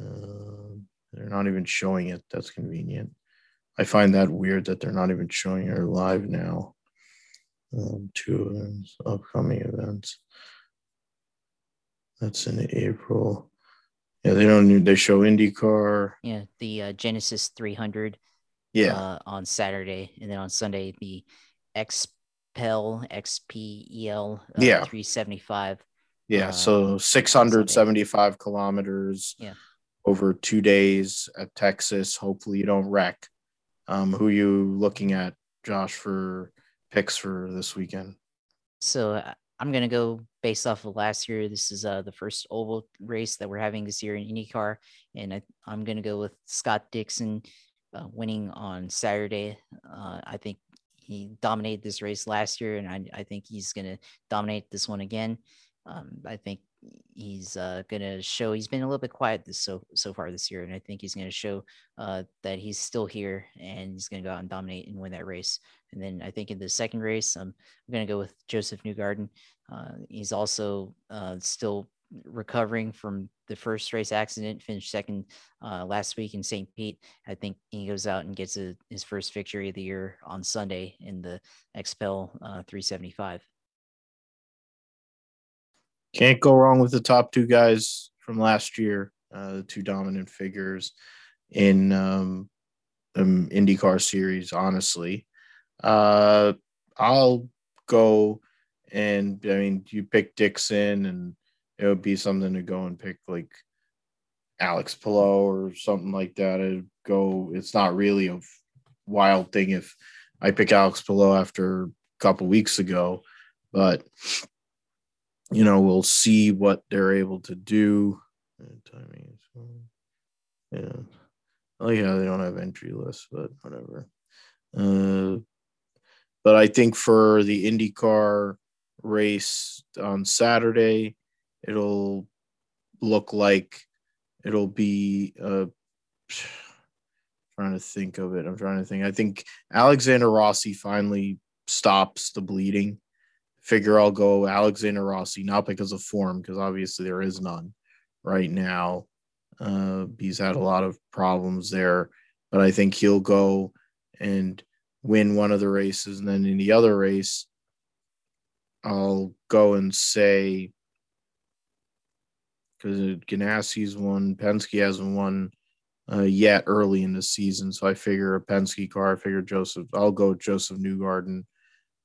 uh, they're not even showing it. That's convenient. I find that weird that they're not even showing it live now. Um, two events, upcoming events. That's in April. Yeah, they don't. Need, They show IndyCar. Yeah, the uh, Genesis 300. Yeah. Uh, on Saturday, and then on Sunday the XPEL XPEL uh, yeah 375. Yeah, uh, so 675 kilometers. Yeah. Over two days at Texas. Hopefully you don't wreck. Um, who you looking at, Josh, for picks for this weekend? So uh, I'm gonna go based off of last year. This is uh, the first oval race that we're having this year in IndyCar, and I, am gonna go with Scott Dixon uh, winning on Saturday. Uh, I think he dominated this race last year, and I, I think he's gonna dominate this one again. Um, I think he's uh, going to show he's been a little bit quiet this so so far this year, and I think he's going to show uh, that he's still here and he's going to go out and dominate and win that race. And then I think in the second race, I'm going to go with Joseph Newgarden. Uh, he's also uh, still recovering from the first race accident, finished second uh, last week in St. Pete. I think he goes out and gets a, his first victory of the year on Sunday in the XPEL uh, 375. Can't go wrong with the top two guys from last year, uh, the two dominant figures in um, um IndyCar series. Honestly, uh, I'll go and I mean you pick Dixon, and it would be something to go and pick like Alex Palou or something like that. It'd go. It's not really a wild thing if I pick Alex Palou after a couple weeks ago, but you know, we'll see what they're able to do. Yeah. Oh yeah, they don't have entry lists, but whatever. Uh, but I think for the IndyCar race on Saturday, it'll look like it'll be uh trying to think of it. I'm trying to think. I think Alexander Rossi finally stops the bleeding figure I'll go Alexander Rossi, not because of form, because obviously there is none right now. Uh, he's had a lot of problems there, but I think he'll go and win one of the races. And then in the other race, I'll go and say, because Ganassi's won, Penske hasn't won uh, yet early in the season. So I figure a Penske car, I figure Joseph, I'll go Joseph Newgarden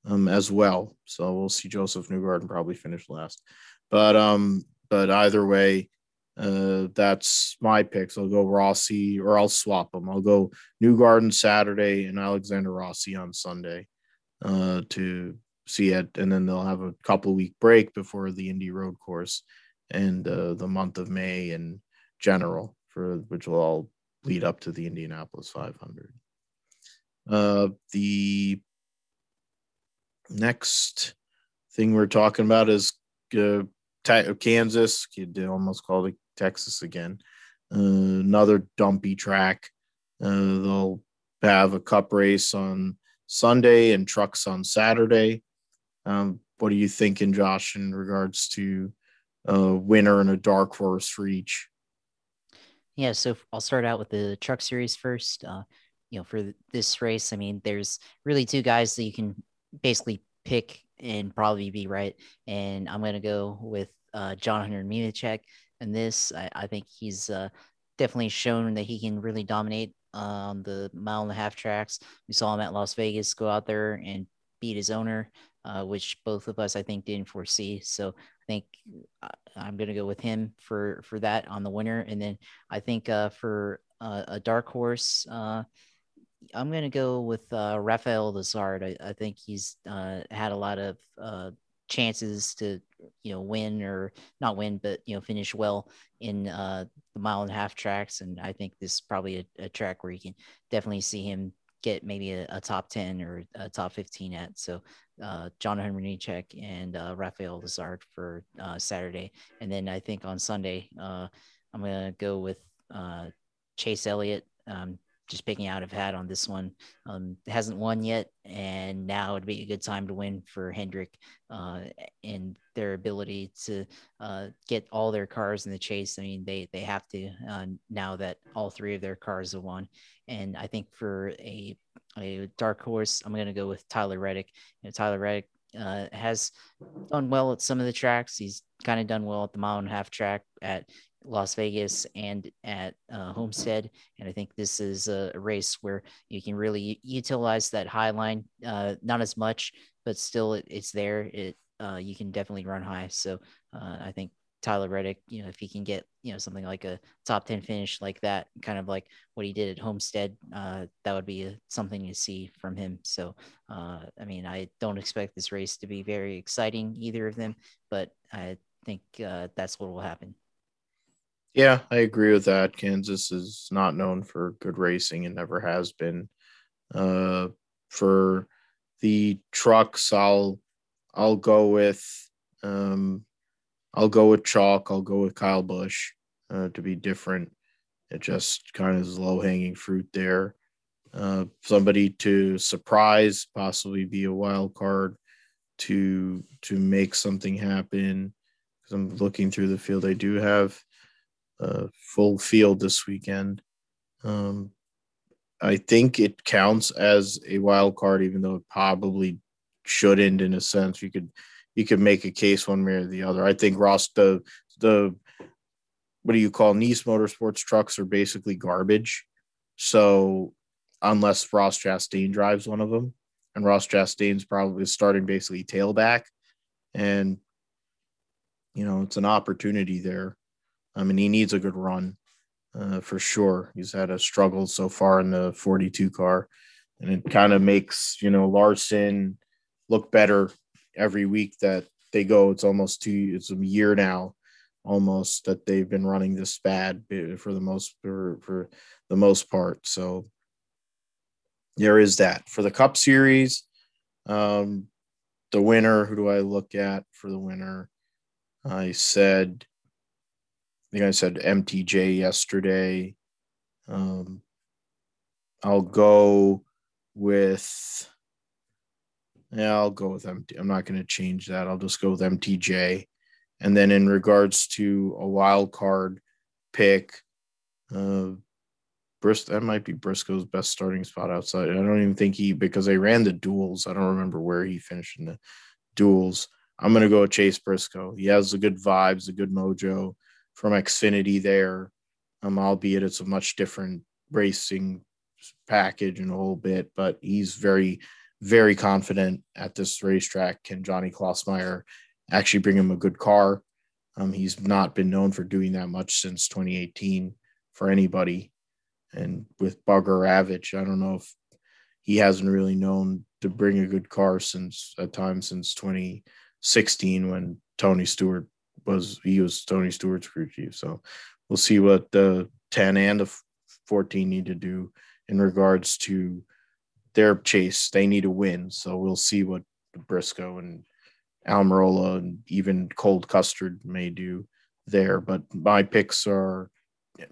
um, as well. So we'll see Joseph Newgarden probably finish last. But um, but either way, uh, that's my picks. I'll go Rossi or I'll swap them. I'll go Newgarden Saturday and Alexander Rossi on Sunday uh, to see it, and then they'll have a couple week break before the Indy Road Course and uh, the month of May in general for which will all lead up to the Indianapolis 500. Uh, the next thing we're talking about is uh, Kansas, you almost called it Texas again. Uh, another dumpy track. Uh, they'll have a cup race on Sunday and trucks on Saturday. Um, what are you thinking, Josh, in regards to a winner and a dark horse for each? Yeah, so I'll start out with the truck series first. Uh, you know, for this race, I mean, there's really two guys that you can basically pick and probably be right. And I'm going to go with uh, John Hunter Nemechek. And this, I, I, think he's uh, definitely shown that he can really dominate on the mile and a half tracks. We saw him at Las Vegas go out there and beat his owner, uh, which both of us, I think, didn't foresee. So think uh, I'm going to go with him for for that on the winner. And then I think uh, for uh, a dark horse, uh, I'm going to go with uh, Rafael Lessard. I, I think he's uh, had a lot of uh, chances to, you know, win or not win, but, you know, finish well in uh, the mile and a half tracks. And I think this is probably a, a track where you can definitely see him get maybe a, a, top 10 or a top 15 at. So uh, John Henry Nemechek and uh, Rafael Lessard for uh, Saturday. And then I think on Sunday, uh, I'm going to go with uh, Chase Elliott. Um, just picking out of hat on this one. Um, hasn't won yet, and now would be a good time to win for Hendrick uh, and their ability to uh, get all their cars in the chase. I mean, they they have to uh, now that all three of their cars have won. And I think for a a dark horse, I'm going to go with Tyler Reddick. You know, Tyler Reddick uh, has done well at some of the tracks. He's kind of done well at the mile and a half track at Las Vegas and at uh, Homestead. And I think this is a race where you can really utilize that high line, uh, not as much, but still it, it's there. It uh, you can definitely run high. So uh, I think Tyler Reddick, you know, if he can get you know something like a top ten finish like that, kind of like what he did at Homestead, uh, that would be something to see from him. So uh, I mean, I don't expect this race to be very exciting either of them, but I think uh, that's what will happen. Yeah, I agree with that. Kansas is not known for good racing and never has been. Uh, for the trucks, I'll I'll go with um, I'll go with chalk. I'll go with Kyle Busch uh, to be different. It just kind of is low hanging fruit there. Uh, somebody to surprise, possibly be a wild card to to make something happen. Because I'm looking through the field, I do have a full field this weekend. Um, I think it counts as a wild card, even though it probably shouldn't. In a sense, you could you could make a case one way or the other. I think Ross the the what do you call Niece Motorsports trucks are basically garbage. So unless Ross Chastain drives one of them, and Ross Chastain's probably starting basically tailback, and you know it's an opportunity there I mean, he needs a good run uh, for sure. He's had a struggle so far in the 42 car, and it kind of makes you know Larson look better every week that they go. It's almost two. It's a year now, almost that they've been running this bad for the most for, for the most part. So there is that for the Cup Series. Um, the winner. Who do I look at for the winner? I said I think I said MTJ yesterday. Um, I'll go with. Yeah, I'll go with MT. I'm not going to change that. I'll just go with MTJ. And then in regards to a wild card pick, uh, that might be Briscoe's best starting spot outside. I don't even think he because they ran the duels. I don't remember where he finished in the duels. I'm gonna go Chase Briscoe. He has the good vibes, the good mojo from Xfinity there, um, albeit it's a much different racing package and a whole bit, but he's very, very confident at this racetrack. Can Johnny Klausmeier actually bring him a good car? Um, he's not been known for doing that much since 2018 for anybody. And with Bugarewicz, I don't know if he hasn't really known to bring a good car since a time since 2016 when Tony Stewart was he was Tony Stewart's crew chief. So we'll see what the 10 and the 14 need to do in regards to their chase. They need to win. So we'll see what Briscoe and Almirola and even Cole Custer may do there. But my picks are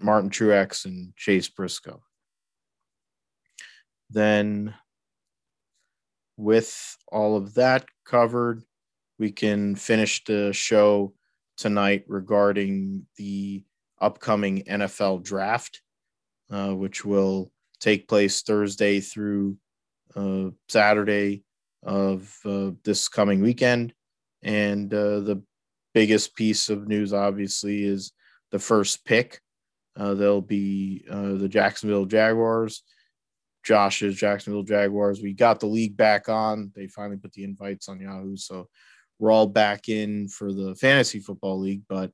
Martin Truex and Chase Briscoe. Then, with all of that covered, we can finish the show tonight regarding the upcoming NFL draft, uh, which will take place Thursday through uh, Saturday of uh, this coming weekend. And uh, the biggest piece of news, obviously, is the first pick. Uh, they'll be uh, the Jacksonville Jaguars. Josh's Jacksonville Jaguars. We got the league back on. They finally put the invites on Yahoo. So we're all back in for the fantasy football league. But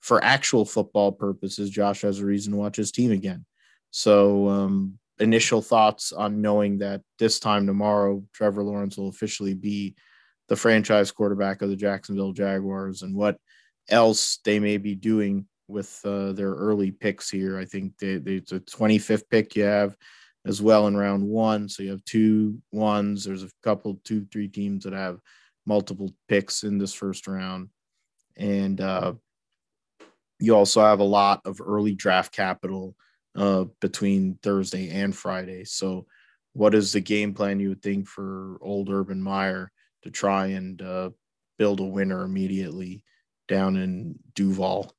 for actual football purposes, Josh has a reason to watch his team again. So, um, initial thoughts on knowing that this time tomorrow, Trevor Lawrence will officially be the franchise quarterback of the Jacksonville Jaguars and what else they may be doing with uh, their early picks here. I think they, they, it's a 25th pick you have as well in round one. So you have two ones. There's a couple, two, three teams that have multiple picks in this first round. And uh, you also have a lot of early draft capital uh, between Thursday and Friday. So, what is the game plan you would think for old Urban Meyer to try and uh, build a winner immediately down in Duval?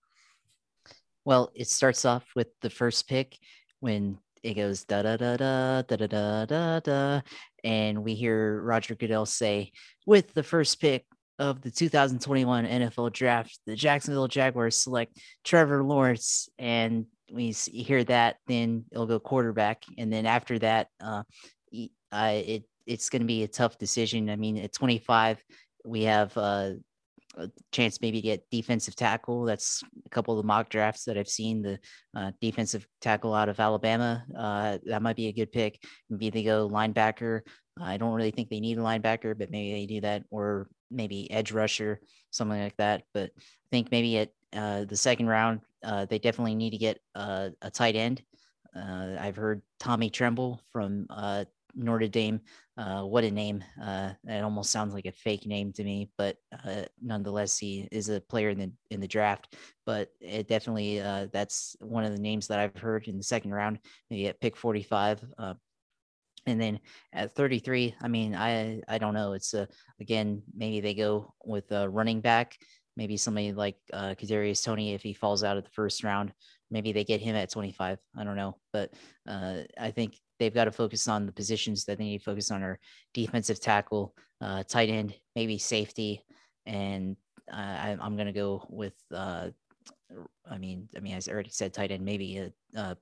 Well, it starts off with the first pick when it goes da da da da da da da da da, and we hear Roger Goodell say, "With the first pick of the 2021 NFL Draft, the Jacksonville Jaguars select Trevor Lawrence." And we hear that, then it'll go quarterback, and then after that, uh, it it's going to be a tough decision. I mean, at 25, we have uh, a chance maybe get defensive tackle. That's a couple of the mock drafts that I've seen. The uh, defensive tackle out of Alabama, uh, that might be a good pick. Maybe they go linebacker. I don't really think they need a linebacker, but maybe they do that, or maybe edge rusher, something like that. But I think maybe at uh, the second round, uh, they definitely need to get a tight end. Uh, I've heard Tommy Tremble from uh, Notre Dame. Uh, what a name! Uh, it almost sounds like a fake name to me, but uh, nonetheless, he is a player in the in the draft. But it definitely uh, that's one of the names that I've heard in the second round, maybe at pick forty five. Uh, and then at 33, I mean, I I don't know. It's again maybe they go with a running back, maybe somebody like uh, Kadarius Toney if he falls out of the first round. Maybe they get him at 25. I don't know, but uh, I think they've got to focus on the positions that they need to focus on are defensive tackle, uh, tight end, maybe safety, and uh, I, am going to go with. Uh, I mean, I mean, as I already said, tight end, maybe a, a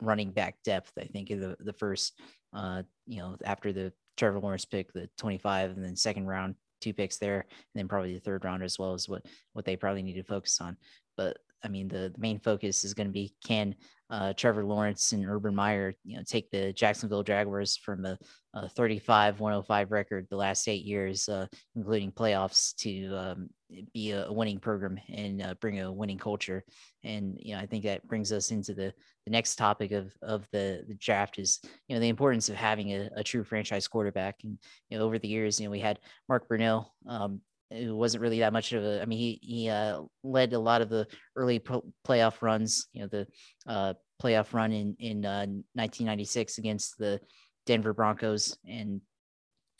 running back depth. I think in the the first, uh, you know, after the Trevor Lawrence pick, the 25, and then second round, two picks there, and then probably the third round as well is what what they probably need to focus on. But I mean, the, the main focus is going to be can uh, Trevor Lawrence and Urban Meyer, you know, take the Jacksonville Jaguars from a, a 35 105 record the last eight years, uh, including playoffs, to um, be a, winning program and uh, bring a winning culture. And you know, I think that brings us into the the next topic of of the, the draft is you know the importance of having a, a true franchise quarterback. And you know, over the years, you know, we had Mark Brunell, um, it wasn't really that much of a. I mean, he he uh, led a lot of the early pro- playoff runs. You know, the uh, playoff run in in uh, 1996 against the Denver Broncos, and,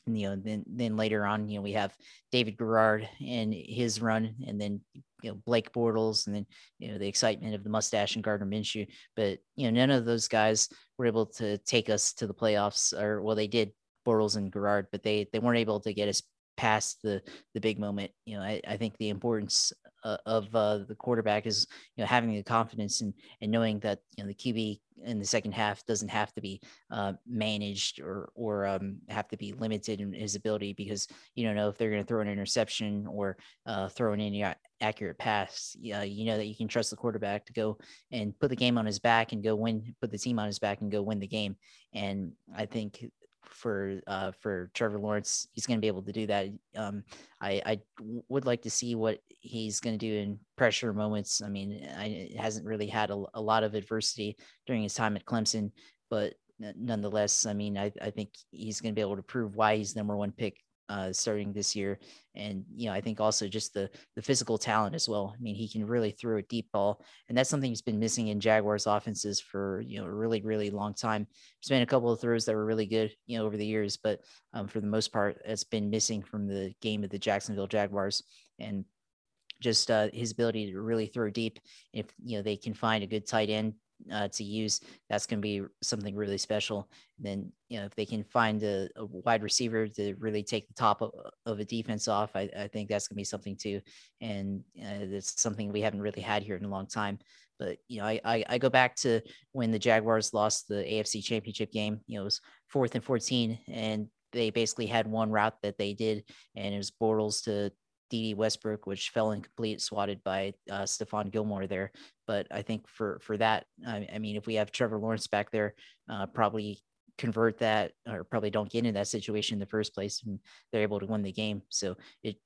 you know then then later on, you know, we have David Garrard and his run, and then you know Blake Bortles, and then you know the excitement of the mustache and Gardner Minshew. But you know, none of those guys were able to take us to the playoffs, or well, they did Bortles and Garrard, but they they weren't able to get us past the the big moment. You know, I, I think the importance uh, of uh, the quarterback is you know having the confidence and and knowing that you know the QB in the second half doesn't have to be uh, managed or or um, have to be limited in his ability because you don't know if they're going to throw an interception or uh, throw an inaccurate pass. Uh, you know that you can trust the quarterback to go and put the game on his back and go win, put the team on his back and go win the game. And I think for uh, for Trevor Lawrence. He's going to be able to do that. Um, I, I would like to see what he's going to do in pressure moments. I mean, I hasn't really had a, a lot of adversity during his time at Clemson, but nonetheless, I mean, I, I think he's going to be able to prove why he's the number one pick uh, starting this year. And you know, I think also just the the physical talent as well. I mean, he can really throw a deep ball, and that's something he's been missing in Jaguars offenses for you know a really really long time. There's been a couple of throws that were really good, you know, over the years, but um, for the most part, it's been missing from the game of the Jacksonville Jaguars. And just uh, his ability to really throw deep. If you know they can find a good tight end uh, to use, that's going to be something really special. And then, you know, if they can find a, a wide receiver to really take the top of, of a defense off, I, I, think that's going to be something too. And uh, it's something we haven't really had here in a long time. But you know, I, I, I go back to when the Jaguars lost the AFC Championship game. You know, it was fourth and fourteen, and they basically had one route that they did, and it was Bortles to Dede Westbrook, which fell incomplete, swatted by uh, Stephon Gilmore there. But I think for for that, I, I mean, if we have Trevor Lawrence back there, uh, probably convert that or probably don't get in that situation in the first place, and they're able to win the game. So it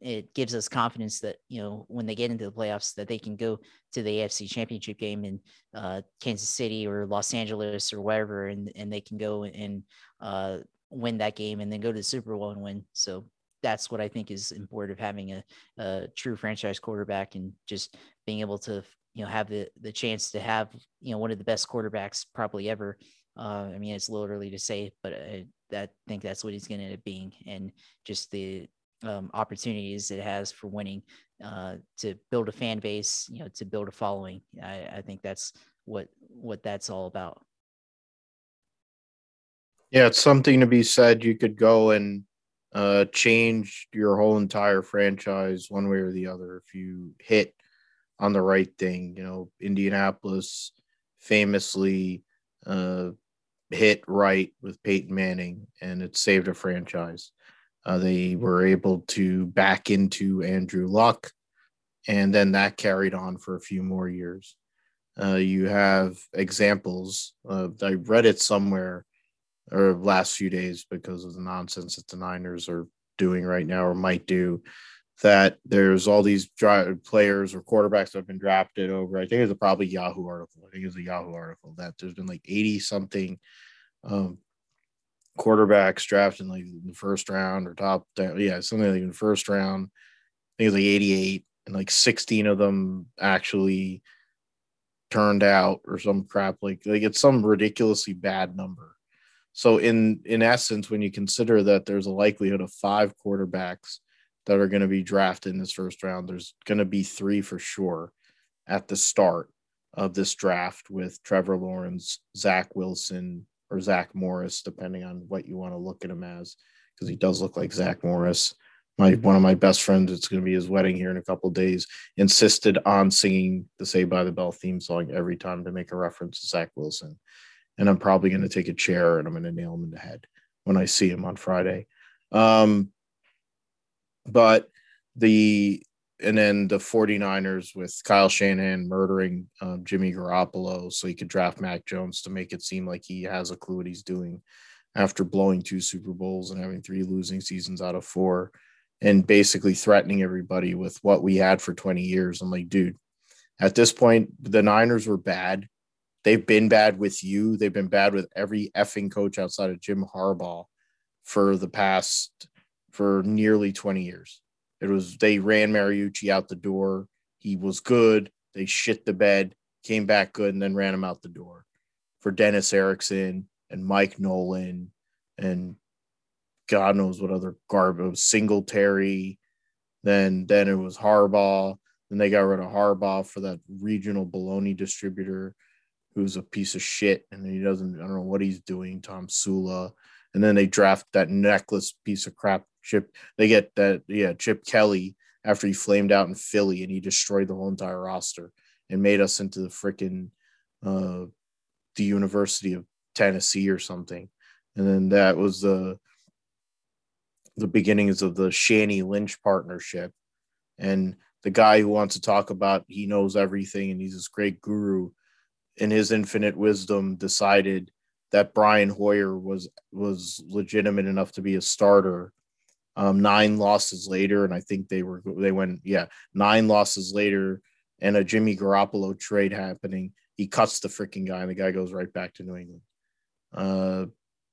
it gives us confidence that you know when they get into the playoffs that they can go to the AFC Championship game in uh, Kansas City or Los Angeles or wherever, and and they can go and uh, win that game and then go to the Super Bowl and win. So that's what I think is important of having a, a true franchise quarterback and just being able to you know have the the chance to have you know one of the best quarterbacks probably ever. Uh, I mean, it's a little early to say, but I, think that's what he's going to end up being, and just the um, opportunities it has for winning, uh, to build a fan base, you know, to build a following. I, I think that's what what that's all about. Yeah, it's something to be said. You could go and uh, change your whole entire franchise one way or the other if you hit on the right thing. You know, Indianapolis famously uh, hit right with Peyton Manning, and it saved a franchise. Uh, they were able to back into Andrew Luck, and then that carried on for a few more years. Uh, you have examples. I read it somewhere or last few days because of the nonsense that the Niners are doing right now or might do. That there's all these dry, players or quarterbacks that have been drafted over. I think it's a probably Yahoo article. I think it's a Yahoo article that there's been like 80 something um, quarterbacks drafted in like the first round or top. Yeah, something like in the first round. I think it's like 88, and like 16 of them actually turned out or some crap like like it's some ridiculously bad number so in in essence, when you consider that there's a likelihood of five quarterbacks that are going to be drafted in this first round, there's going to be three for sure at the start of this draft with Trevor Lawrence, Zach Wilson, or Zach Morris, depending on what you want to look at him as, because he does look like Zach Morris. My one of my best friends, it's going to be his wedding here in a couple days, insisted on singing the Saved by the Bell theme song every time to make a reference to Zach Wilson and I'm probably going to take a chair and I'm going to nail him in the head when I see him on Friday. Um, but the and then the 49ers with Kyle Shanahan murdering um, Jimmy Garoppolo so he could draft Mac Jones to make it seem like he has a clue what he's doing after blowing two Super Bowls and having three losing seasons out of four and basically threatening everybody with what we had for 20 years. I'm like, dude, at this point, the Niners were bad. They've been bad with you. They've been bad with every effing coach outside of Jim Harbaugh for the past for nearly 20 years. It was they ran Mariucci out the door. He was good. They shit the bed, came back good, and then ran him out the door. For Dennis Erickson and Mike Nolan and God knows what other garbage Singletary. Then then it was Harbaugh. Then they got rid of Harbaugh for that regional baloney distributor who's a piece of shit and he doesn't, I don't know what he's doing, Tomsula. And then they draft that necklace piece of crap Chip. They get that, yeah, Chip Kelly after he flamed out in Philly and he destroyed the whole entire roster and made us into the freaking uh, the University of Tennessee or something. And then that was the the beginnings of the Shanny Lynch partnership. And the guy who wants to talk about he knows everything and he's this great guru in his infinite wisdom decided that Brian Hoyer was was legitimate enough to be a starter. Um, nine losses later, and I think they were they went yeah nine losses later, and a Jimmy Garoppolo trade happening. He cuts the freaking guy, and the guy goes right back to New England. Uh,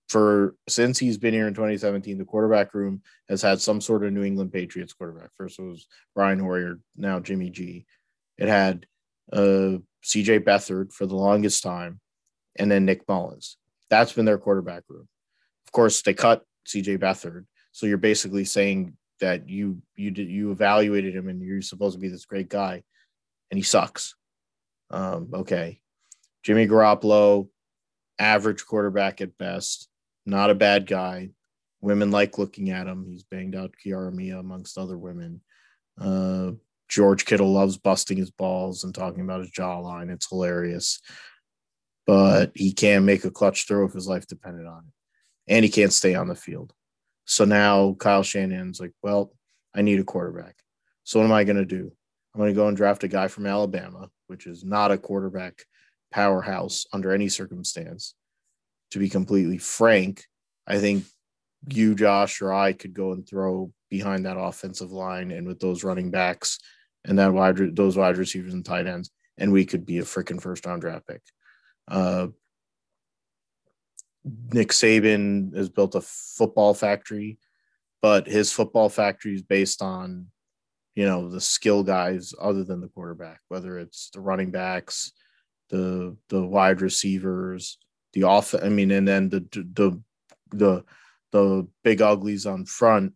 for since he's been here in 2017, the quarterback room has had some sort of New England Patriots quarterback. First it was Brian Hoyer, now Jimmy G. It had uh, CJ Beathard for the longest time, and then Nick Mullens. That's been their quarterback room. Of course, they cut CJ Beathard, so you're basically saying that you you did you evaluated him and you're supposed to be this great guy, and he sucks. Um, okay, Jimmy Garoppolo, average quarterback at best not a bad guy. Women like looking at him. He's banged out Kiara Mia amongst other women. Uh, George Kittle loves busting his balls and talking about his jawline. It's hilarious. But he can't make a clutch throw if his life depended on it. And he can't stay on the field. So now Kyle Shanahan's like, well, I need a quarterback. So what am I going to do? I'm going to go and draft a guy from Alabama, which is not a quarterback powerhouse under any circumstance to be completely frank, I think you, Josh, or I could go and throw behind that offensive line and with those running backs and that wide those wide receivers and tight ends, and we could be a freaking first round draft pick. Uh, Nick Saban has built a football factory, but his football factory is based on, you know, the skill guys other than the quarterback, whether it's the running backs, the the wide receivers, the off. I mean, and then the the the the big uglies on front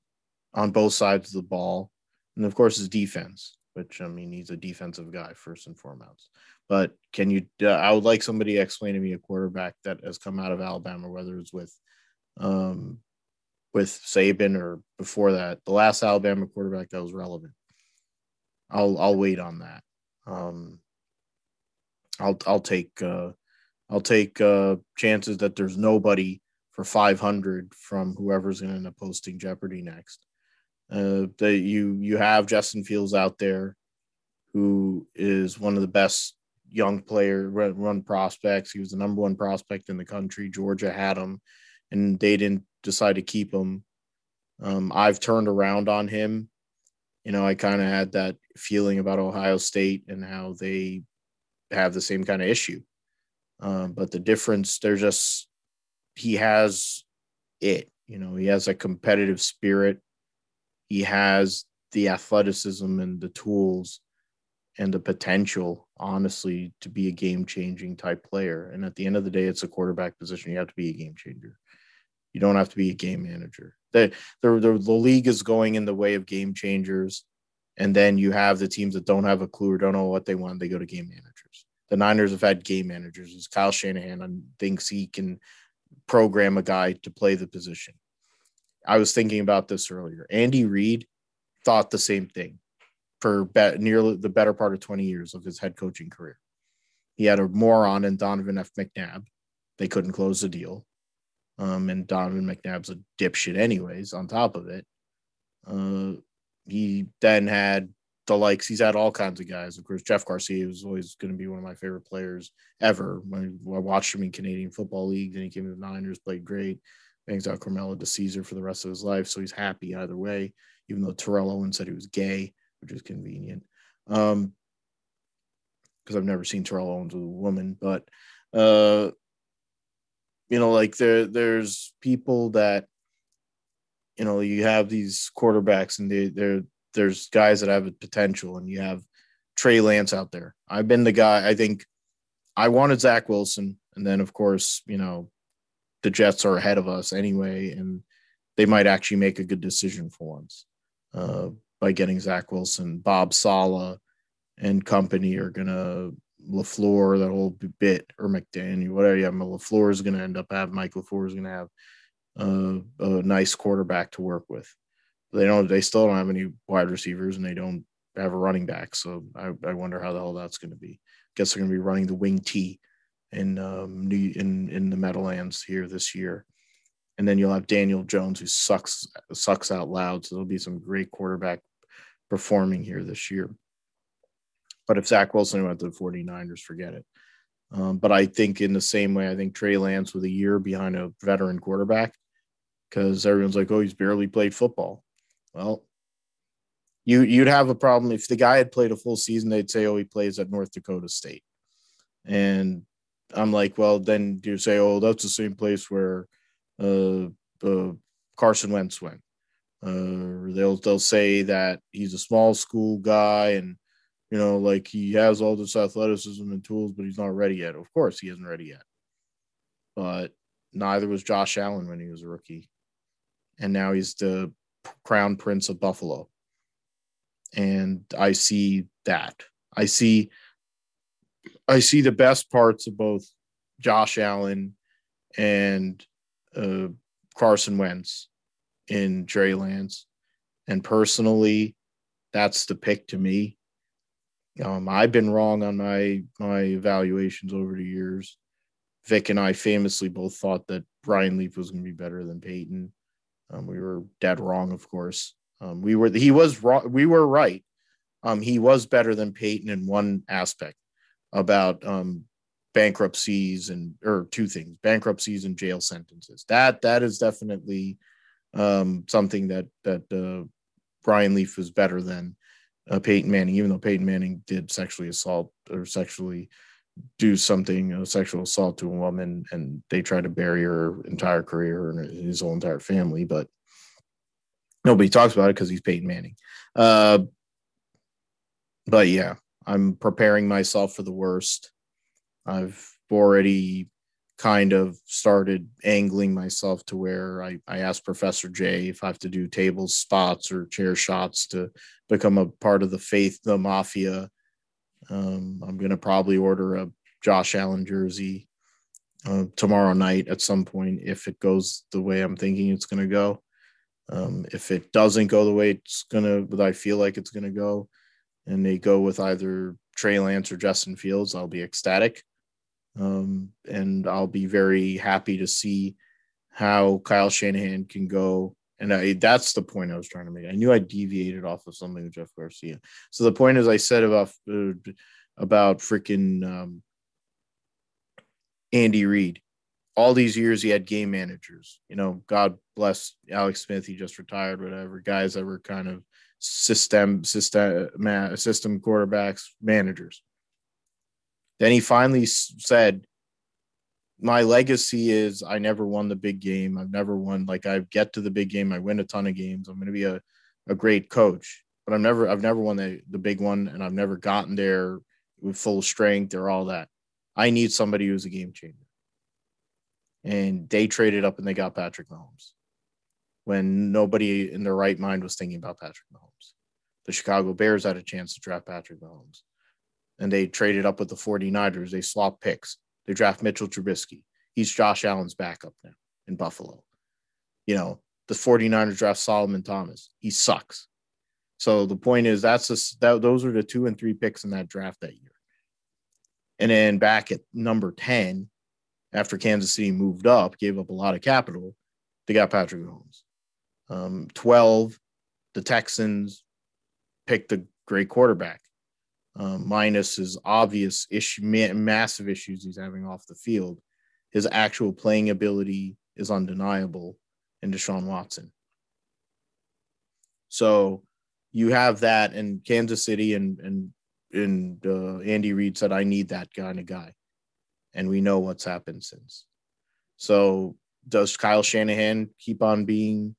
on both sides of the ball, and of course his defense. Which I mean, he's a defensive guy first and foremost. But can you? Uh, I would like somebody to explain to me a quarterback that has come out of Alabama, whether it's with, um, with Saban or before that, the last Alabama quarterback that was relevant. I'll I'll wait on that. Um, I'll I'll take uh, I'll take uh, chances that there's nobody for 500 from whoever's going to end up posting Jeopardy next. Uh, that you you have Justin Fields out there, who is one of the best young player run, run prospects. He was the number one prospect in the country. Georgia had him, and they didn't decide to keep him. Um, I've turned around on him. You know, I kind of had that feeling about Ohio State and how they have the same kind of issue. Um, but the difference, there's just he has it. You know, he has a competitive spirit. He has the athleticism and the tools and the potential, honestly, to be a game changing type player. And at the end of the day, it's a quarterback position. You have to be a game changer. You don't have to be a game manager. The, the, the, the league is going in the way of game changers. And then you have the teams that don't have a clue or don't know what they want. They go to game managers the Niners have had game managers. It's Kyle Shanahan and thinks he can program a guy to play the position. I was thinking about this earlier. Andy Reid thought the same thing for be- nearly the better part of 20 years of his head coaching career. He had a moron in Donovan F. McNabb. They couldn't close the deal. Um, and Donovan McNabb's a dipshit, anyways, on top of it. Uh, he then had the likes. He's had all kinds of guys. Of course, Jeff Garcia was always going to be one of my favorite players ever. When I watched him in Canadian Football League, then he came to the Niners, played great. Out Carmella DeCesare for the rest of his life, so he's happy either way. Even though Terrell Owens said he was gay, which is convenient, Um, because I've never seen Terrell Owens with a woman. But uh, you know, like there, there's people that you know you have these quarterbacks and they they're there's guys that have a potential, and you have Trey Lance out there. I've been the guy. I think I wanted Zach Wilson, and then of course, you know, the Jets are ahead of us anyway, and they might actually make a good decision for once uh, by getting Zach Wilson. Bob Saleh and company are gonna LaFleur that whole bit or McDaniel, whatever. Yeah, LaFleur is gonna end up having Mike LaFleur is gonna have uh, a nice quarterback to work with. They don't. They still don't have any wide receivers, and they don't have a running back. So I, I wonder how the hell that's going to be. Guess they're going to be running the wing T in um, New in in the Meadowlands here this year, and then you'll have Daniel Jones who sucks sucks out loud. So there'll be some great quarterback performing here this year. But if Zach Wilson went to the 49ers, forget it. Um, but I think in the same way, I think Trey Lance with a year behind a veteran quarterback, because everyone's like, oh, he's barely played football. Well, you you'd have a problem if the guy had played a full season. They'd say, "Oh, he plays at North Dakota State," and I'm like, "Well, then you say, oh, that's the same place where uh, uh, Carson Wentz went. Uh, they'll they'll say that he's a small school guy and you know like he has all this athleticism and tools, but he's not ready yet. Of course, he isn't ready yet. But neither was Josh Allen when he was a rookie, and now he's the crown prince of Buffalo. And I see that. I see. I see the best parts of both Josh Allen and uh, Carson Wentz in Trey Lance. And personally, that's the pick to me. Um, I've been wrong on my my evaluations over the years. Vic and I famously both thought that Ryan Leaf was going to be better than Peyton. Um, we were dead wrong, of course. Um, we were he was wrong. We were right. Um, he was better than Peyton in one aspect about um, bankruptcies and or two things: bankruptcies and jail sentences. That that is definitely um, something that that uh, Ryan Leaf was better than uh, Peyton Manning, even though Peyton Manning did sexually assault or sexually do something, a sexual assault to a woman, and they tried to bury her entire career and his whole entire family. But nobody talks about it because he's Peyton Manning. Uh, but yeah, I'm preparing myself for the worst. I've already kind of started angling myself to where I, I asked Professor J if I have to do tables, spots, or chair shots to become a part of the faith, the mafia. Um, I'm going to probably order a Josh Allen jersey uh, tomorrow night at some point if it goes the way I'm thinking it's going to go. Um, if it doesn't go the way it's going to, but I feel like it's going to go, and they go with either Trey Lance or Justin Fields, I'll be ecstatic. Um, and I'll be very happy to see how Kyle Shanahan can go. And I, that's the point I was trying to make. I knew I deviated off of something with Jeff Garcia. So the point is, I said about uh, about freaking um, Andy Reid. All these years, he had game managers. You know, God bless Alex Smith. He just retired. Whatever guys that were kind of system system system quarterbacks managers then he finally said, My legacy is I never won the big game. I've never won, like, I get to the big game. I win a ton of games. I'm going to be a, a great coach, but I've never, I've never won the, the big one and I've never gotten there with full strength or all that. I need somebody who's a game changer. And they traded up and they got Patrick Mahomes when nobody in their right mind was thinking about Patrick Mahomes. The Chicago Bears had a chance to draft Patrick Mahomes and they traded up with the 49ers. They swap picks. They draft Mitchell Trubisky. He's Josh Allen's backup now in Buffalo. You know, the 49ers draft Solomon Thomas. He sucks. So the point is that's a, that those are the two and three picks in that draft that year. And then back at number 10, after Kansas City moved up, gave up a lot of capital, they got Patrick Mahomes. Um, 12, the Texans picked a great quarterback um, minus his obvious issue, ma- massive issues he's having off the field, his actual playing ability is undeniable in Deshaun Watson. So you have that in Kansas City, and and and uh, Andy Reid said, "I need that kind of guy," and we know what's happened since. So does Kyle Shanahan keep on being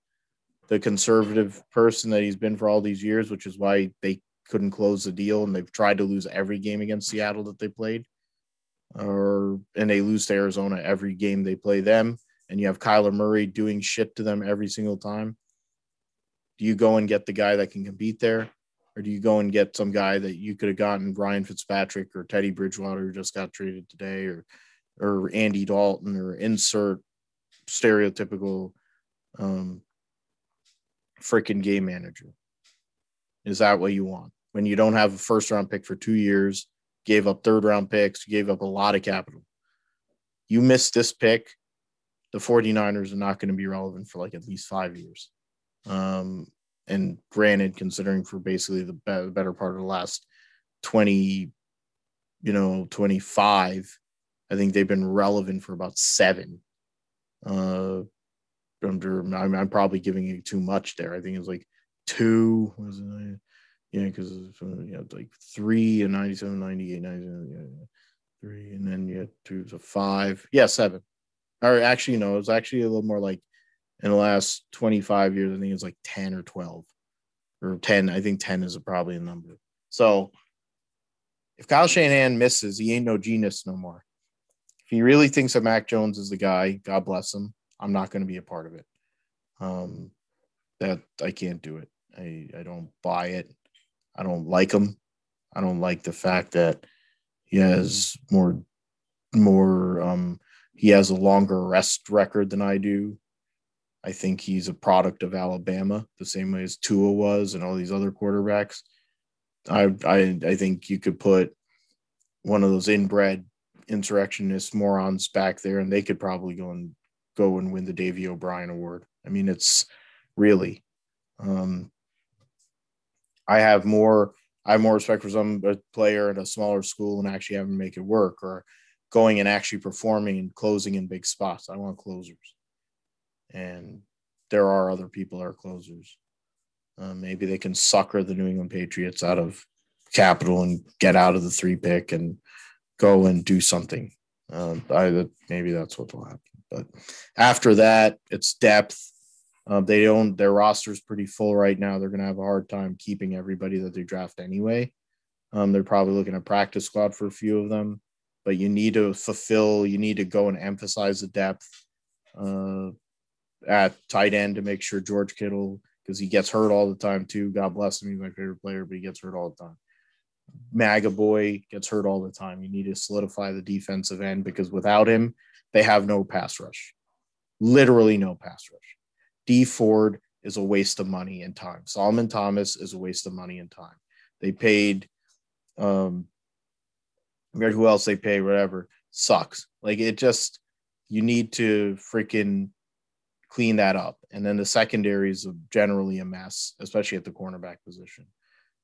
the conservative person that he's been for all these years, which is why they couldn't close the deal, and they've tried to lose every game against Seattle that they played, or and they lose to Arizona every game they play them, and you have Kyler Murray doing shit to them every single time. Do you go and get the guy that can compete there, or do you go and get some guy that you could have gotten Ryan Fitzpatrick or Teddy Bridgewater who just got traded today, or or Andy Dalton, or insert stereotypical um, freaking game manager? Is that what you want? When you don't have a first round pick for two years, gave up third round picks, gave up a lot of capital. You miss this pick, the 49ers are not going to be relevant for like at least five years. Um, and granted, considering for basically the be- better part of the last 20, you know, 25, I think they've been relevant for about seven. Uh, I'm, I'm probably giving you too much there. I think it's like two was it? Yeah, because uh, you had like three and 97, 98, 97, yeah, three, and then you had two, so five. Yeah, seven. or actually, no, it was actually a little more like in the last 25 years, I think it's like 10 or 12 or 10. I think 10 is probably a number. So if Kyle Shanahan misses, he ain't no genius no more. If he really thinks that Mac Jones is the guy, God bless him. I'm not going to be a part of it. Um, that I can't do it. I, I don't buy it. I don't like him. I don't like the fact that he has more more um he has a longer arrest record than I do. I think he's a product of Alabama, the same way as Tua was and all these other quarterbacks. I I I think you could put one of those inbred insurrectionist morons back there, and they could probably go and go and win the Davy O'Brien Award. I mean, it's really. Um, I have more. I have more respect for some player at a smaller school and actually having to make it work, or going and actually performing and closing in big spots. I want closers, and there are other people that are closers. Uh, maybe they can sucker the New England Patriots out of capital and get out of the three pick and go and do something. Um, I maybe that's what will happen. But after that, it's depth. Uh, they own their roster's pretty full right now. They're going to have a hard time keeping everybody that they draft anyway. Um, they're probably looking at practice squad for a few of them, but you need to fulfill. You need to go and emphasize the depth uh, at tight end to make sure George Kittle because he gets hurt all the time too. God bless him, he's my favorite player, but he gets hurt all the time. MAGA boy gets hurt all the time. You need to solidify the defensive end because without him, they have no pass rush. Literally no pass rush. Dee Ford is a waste of money and time. Solomon Thomas is a waste of money and time. They paid um I forget who else they pay, whatever. Sucks. Like it just you need to freaking clean that up. And then the secondary is generally a mess, especially at the cornerback position.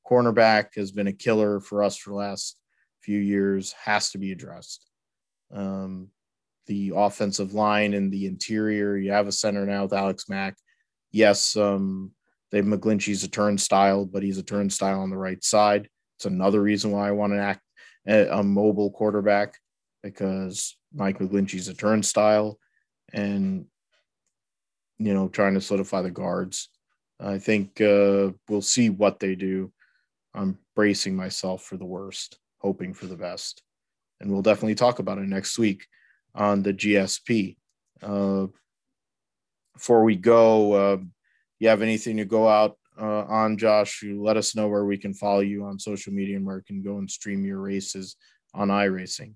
Cornerback has been a killer for us for the last few years, has to be addressed. Um, the offensive line and the interior, you have a center now with Alex Mack. Yes, um, Dave McGlinchey's a turnstile, but he's a turnstile on the right side. It's another reason why I want an act a mobile quarterback because Mike McGlinchey's a turnstile and you know trying to solidify the guards. I think uh, we'll see what they do. I'm bracing myself for the worst, hoping for the best, and we'll definitely talk about it next week on the GSP. Uh, before we go, uh, you have anything to go out uh, on, Josh? You let us know where we can follow you on social media and where we can go and stream your races on iRacing.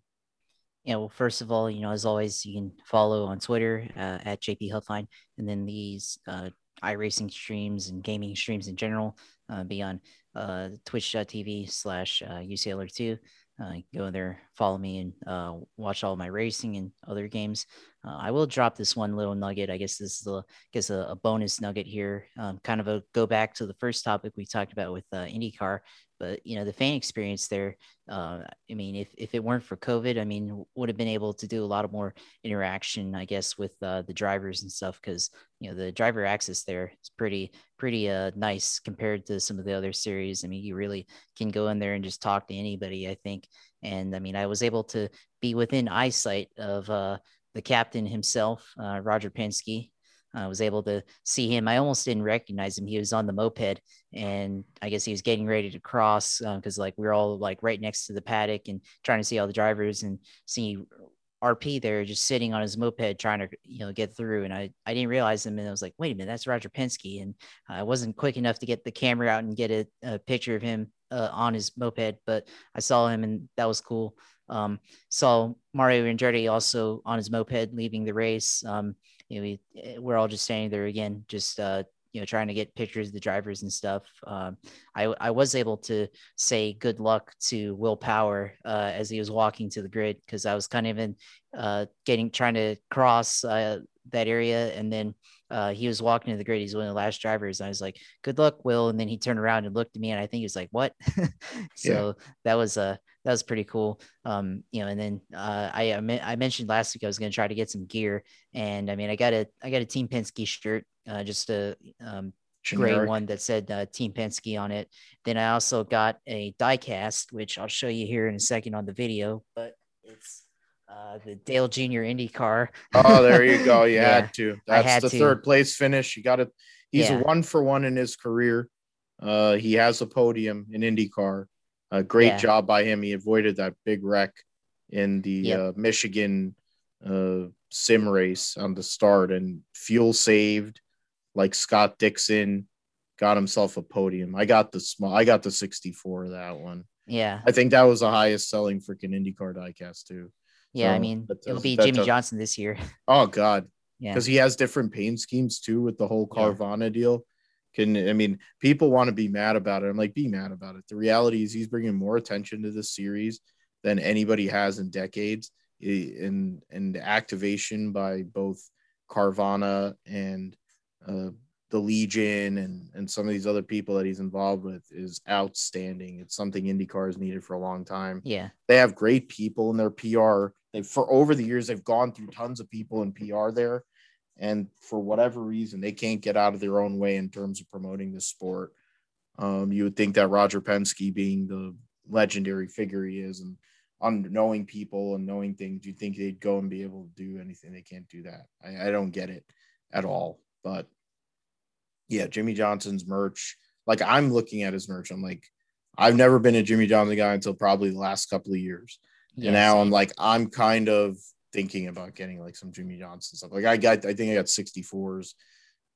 Yeah, well, first of all, you know, as always, you can follow on Twitter uh, at JP Healthline, and then these uh, iRacing streams and gaming streams in general uh, be on twitch.tv slash UCLR2. Uh, go there, follow me, and uh, watch all my racing and other games. Uh, I will drop this one little nugget. I guess this is a, I guess a, a bonus nugget here. Um, kind of a go back to the first topic we talked about with uh, IndyCar but you know the fan experience there uh, i mean if, if it weren't for covid i mean would have been able to do a lot of more interaction i guess with uh, the drivers and stuff because you know the driver access there is pretty pretty uh, nice compared to some of the other series i mean you really can go in there and just talk to anybody i think and i mean i was able to be within eyesight of uh, the captain himself uh, roger penske I was able to see him. I almost didn't recognize him. He was on the moped, and I guess he was getting ready to cross because uh, like we are all like right next to the paddock and trying to see all the drivers and see RP there just sitting on his moped trying to you know get through. And I I didn't realize him, and I was like, wait a minute, that's Roger Penske, and I wasn't quick enough to get the camera out and get a, a picture of him uh, on his moped, but I saw him, and that was cool. Um, saw Mario Andretti also on his moped leaving the race. Um, you know, we, eh, we're all just standing there again, just, uh, you know, trying to get pictures of the drivers and stuff. Um, I, I was able to say good luck to Will Power uh, as he was walking to the grid because I was kind of in uh, getting trying to cross uh, that area, and then uh, he was walking to the grid. He's one of the last drivers. And I was like, "Good luck, Will." And then he turned around and looked at me, and I think he was like, "What?" [laughs] so yeah. that was a that was pretty cool. Um, you know, and then uh, I I mentioned last week I was going to try to get some gear, and I mean I got a I got a Team Penske shirt, uh, just a um, gray one that said uh, Team Penske on it. Then I also got a diecast, which I'll show you here in a second on the video, but it's uh, Uh, the Dale Jr. Indy car. oh, there you go. You [laughs] yeah, had to. That's had the to. third place finish. You got it. He's Yeah. a one for one in his career. Uh, he has a podium in IndyCar. A great Yeah. job by him. He avoided that big wreck in the Yep. uh, Michigan uh, sim race on the start, and fuel saved. Like Scott Dixon got himself a podium. I got the small. I got the 64 of that one. Yeah. I think that was the highest selling freaking IndyCar diecast too. Yeah. I mean, it'll be Jimmie Johnson this year. [laughs] Oh God, Yeah. because he has different pain schemes too with the whole Yeah. Carvana deal. Can I mean people want to be mad about it? I'm like, be mad about it. The reality is he's bringing more attention to this series than anybody has in decades. And and activation by both Carvana and uh, the Legion and and some of these other people that he's involved with is outstanding. It's something IndyCar has needed for a long time Yeah. they have great people in their PR. They for over the years they've gone through tons of people in PR there, and for whatever reason they can't get out of their own way in terms of promoting the sport. Um, you would think that Roger Penske, being the legendary figure he is, and on knowing people and knowing things, you'd think they'd go and be able to do anything. They can't do that. I, I don't get it at all. But yeah, Jimmie Johnson's merch. Like I'm looking at his merch. I'm like, I've never been a Jimmie Johnson guy until probably the last couple of years. Yeah and now I'm like, I'm kind of thinking about getting like some Jimmie Johnson stuff. Like I got, I think I got 64s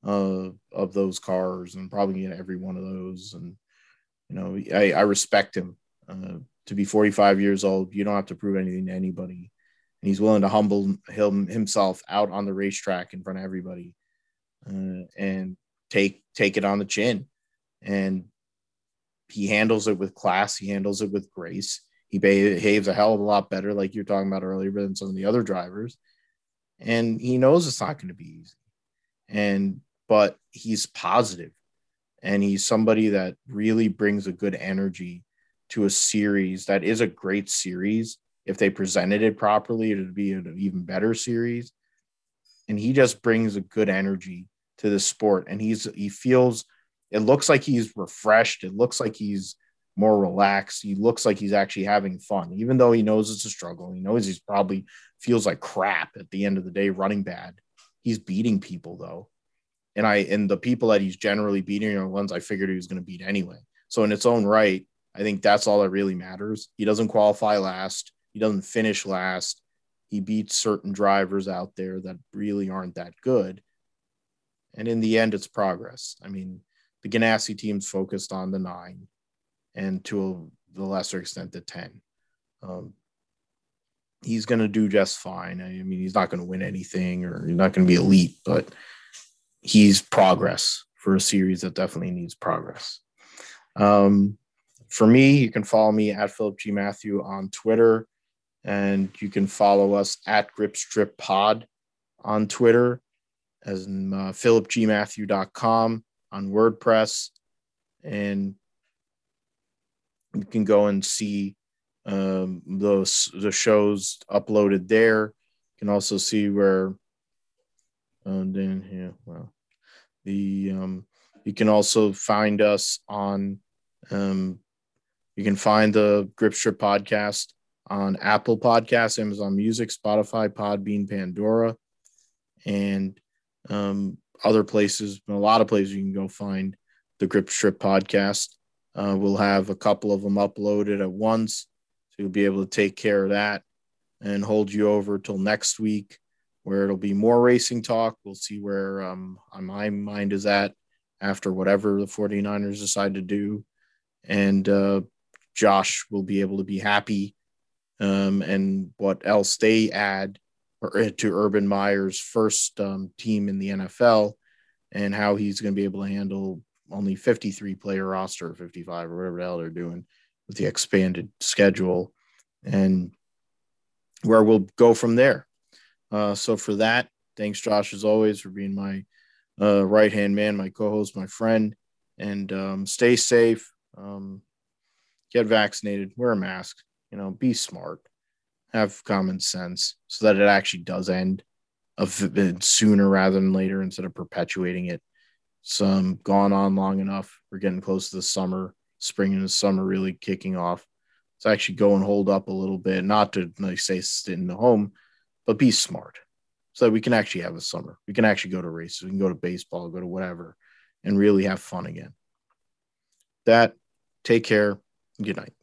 uh, of those cars and probably get every one of those. And, you know, I, I respect him uh, to be 45 years old. You don't have to prove anything to anybody. And he's willing to humble him himself out on the racetrack in front of everybody uh, and take, take it on the chin. And he handles it with class. He handles it with grace he behaves a hell of a lot better, like you're talking about earlier, than some of the other drivers. And he knows it's not going to be easy. And, but he's positive and he's somebody that really brings a good energy to a series that is a great series. If they presented it properly, it would be an even better series. And he just brings a good energy to the sport. And he's, he feels, it looks like he's refreshed. It looks like he's, more relaxed. He looks like he's actually having fun, even though he knows it's a struggle. He knows he's probably feels like crap at the end of the day running bad. He's beating people though. And I and the people that he's generally beating are ones I figured he was going to beat anyway. So in its own right, I think that's all that really matters. He doesn't qualify last. He doesn't finish last. He beats certain drivers out there that really aren't that good. And in the end, it's progress. I mean, the Ganassi team's focused on the nine and to a, the lesser extent the 10. Um, he's going to do just fine. I mean, he's not going to win anything or he's not going to be elite, but he's progress for a series that definitely needs progress. Um, for me, you can follow me at Philip G. Matthew on Twitter, and you can follow us at Grip Strip Pod on Twitter, as in uh, philipgmatthew.com on WordPress, and you can go and see um, those the shows uploaded there. You can also see where um, then here. well, the um, you can also find us on um, you can find the Grip Strip podcast on Apple Podcasts, Amazon Music, Spotify, Podbean, Pandora, and um, other places. A lot of places you can go find the Grip Strip podcast. Uh, we'll have a couple of them uploaded at once, so you'll be able to take care of that and hold you over till next week, where it'll be more racing talk. We'll see where um, my mind is at after whatever the 49ers decide to do. And uh, Josh will be able to be happy um, and what else they add or, to Urban Meyer's first um, team in the NFL and how he's going to be able to handle only 53 player roster, 55 or whatever the hell they're doing with the expanded schedule and where we'll go from there. Uh, so for that, thanks Josh as always for being my uh, right hand man, my co-host, my friend, and um, stay safe. Um, get vaccinated, wear a mask, you know, be smart, have common sense so that it actually does end of sooner rather than later instead of perpetuating it. Some gone on long enough. We're getting close to the summer, spring and the summer really kicking off. It's actually go and hold up a little bit, not to like say sit in the home, but be smart so that we can actually have a summer. We can actually go to races. We can go to baseball, go to whatever, and really have fun again. That, take care. Good night.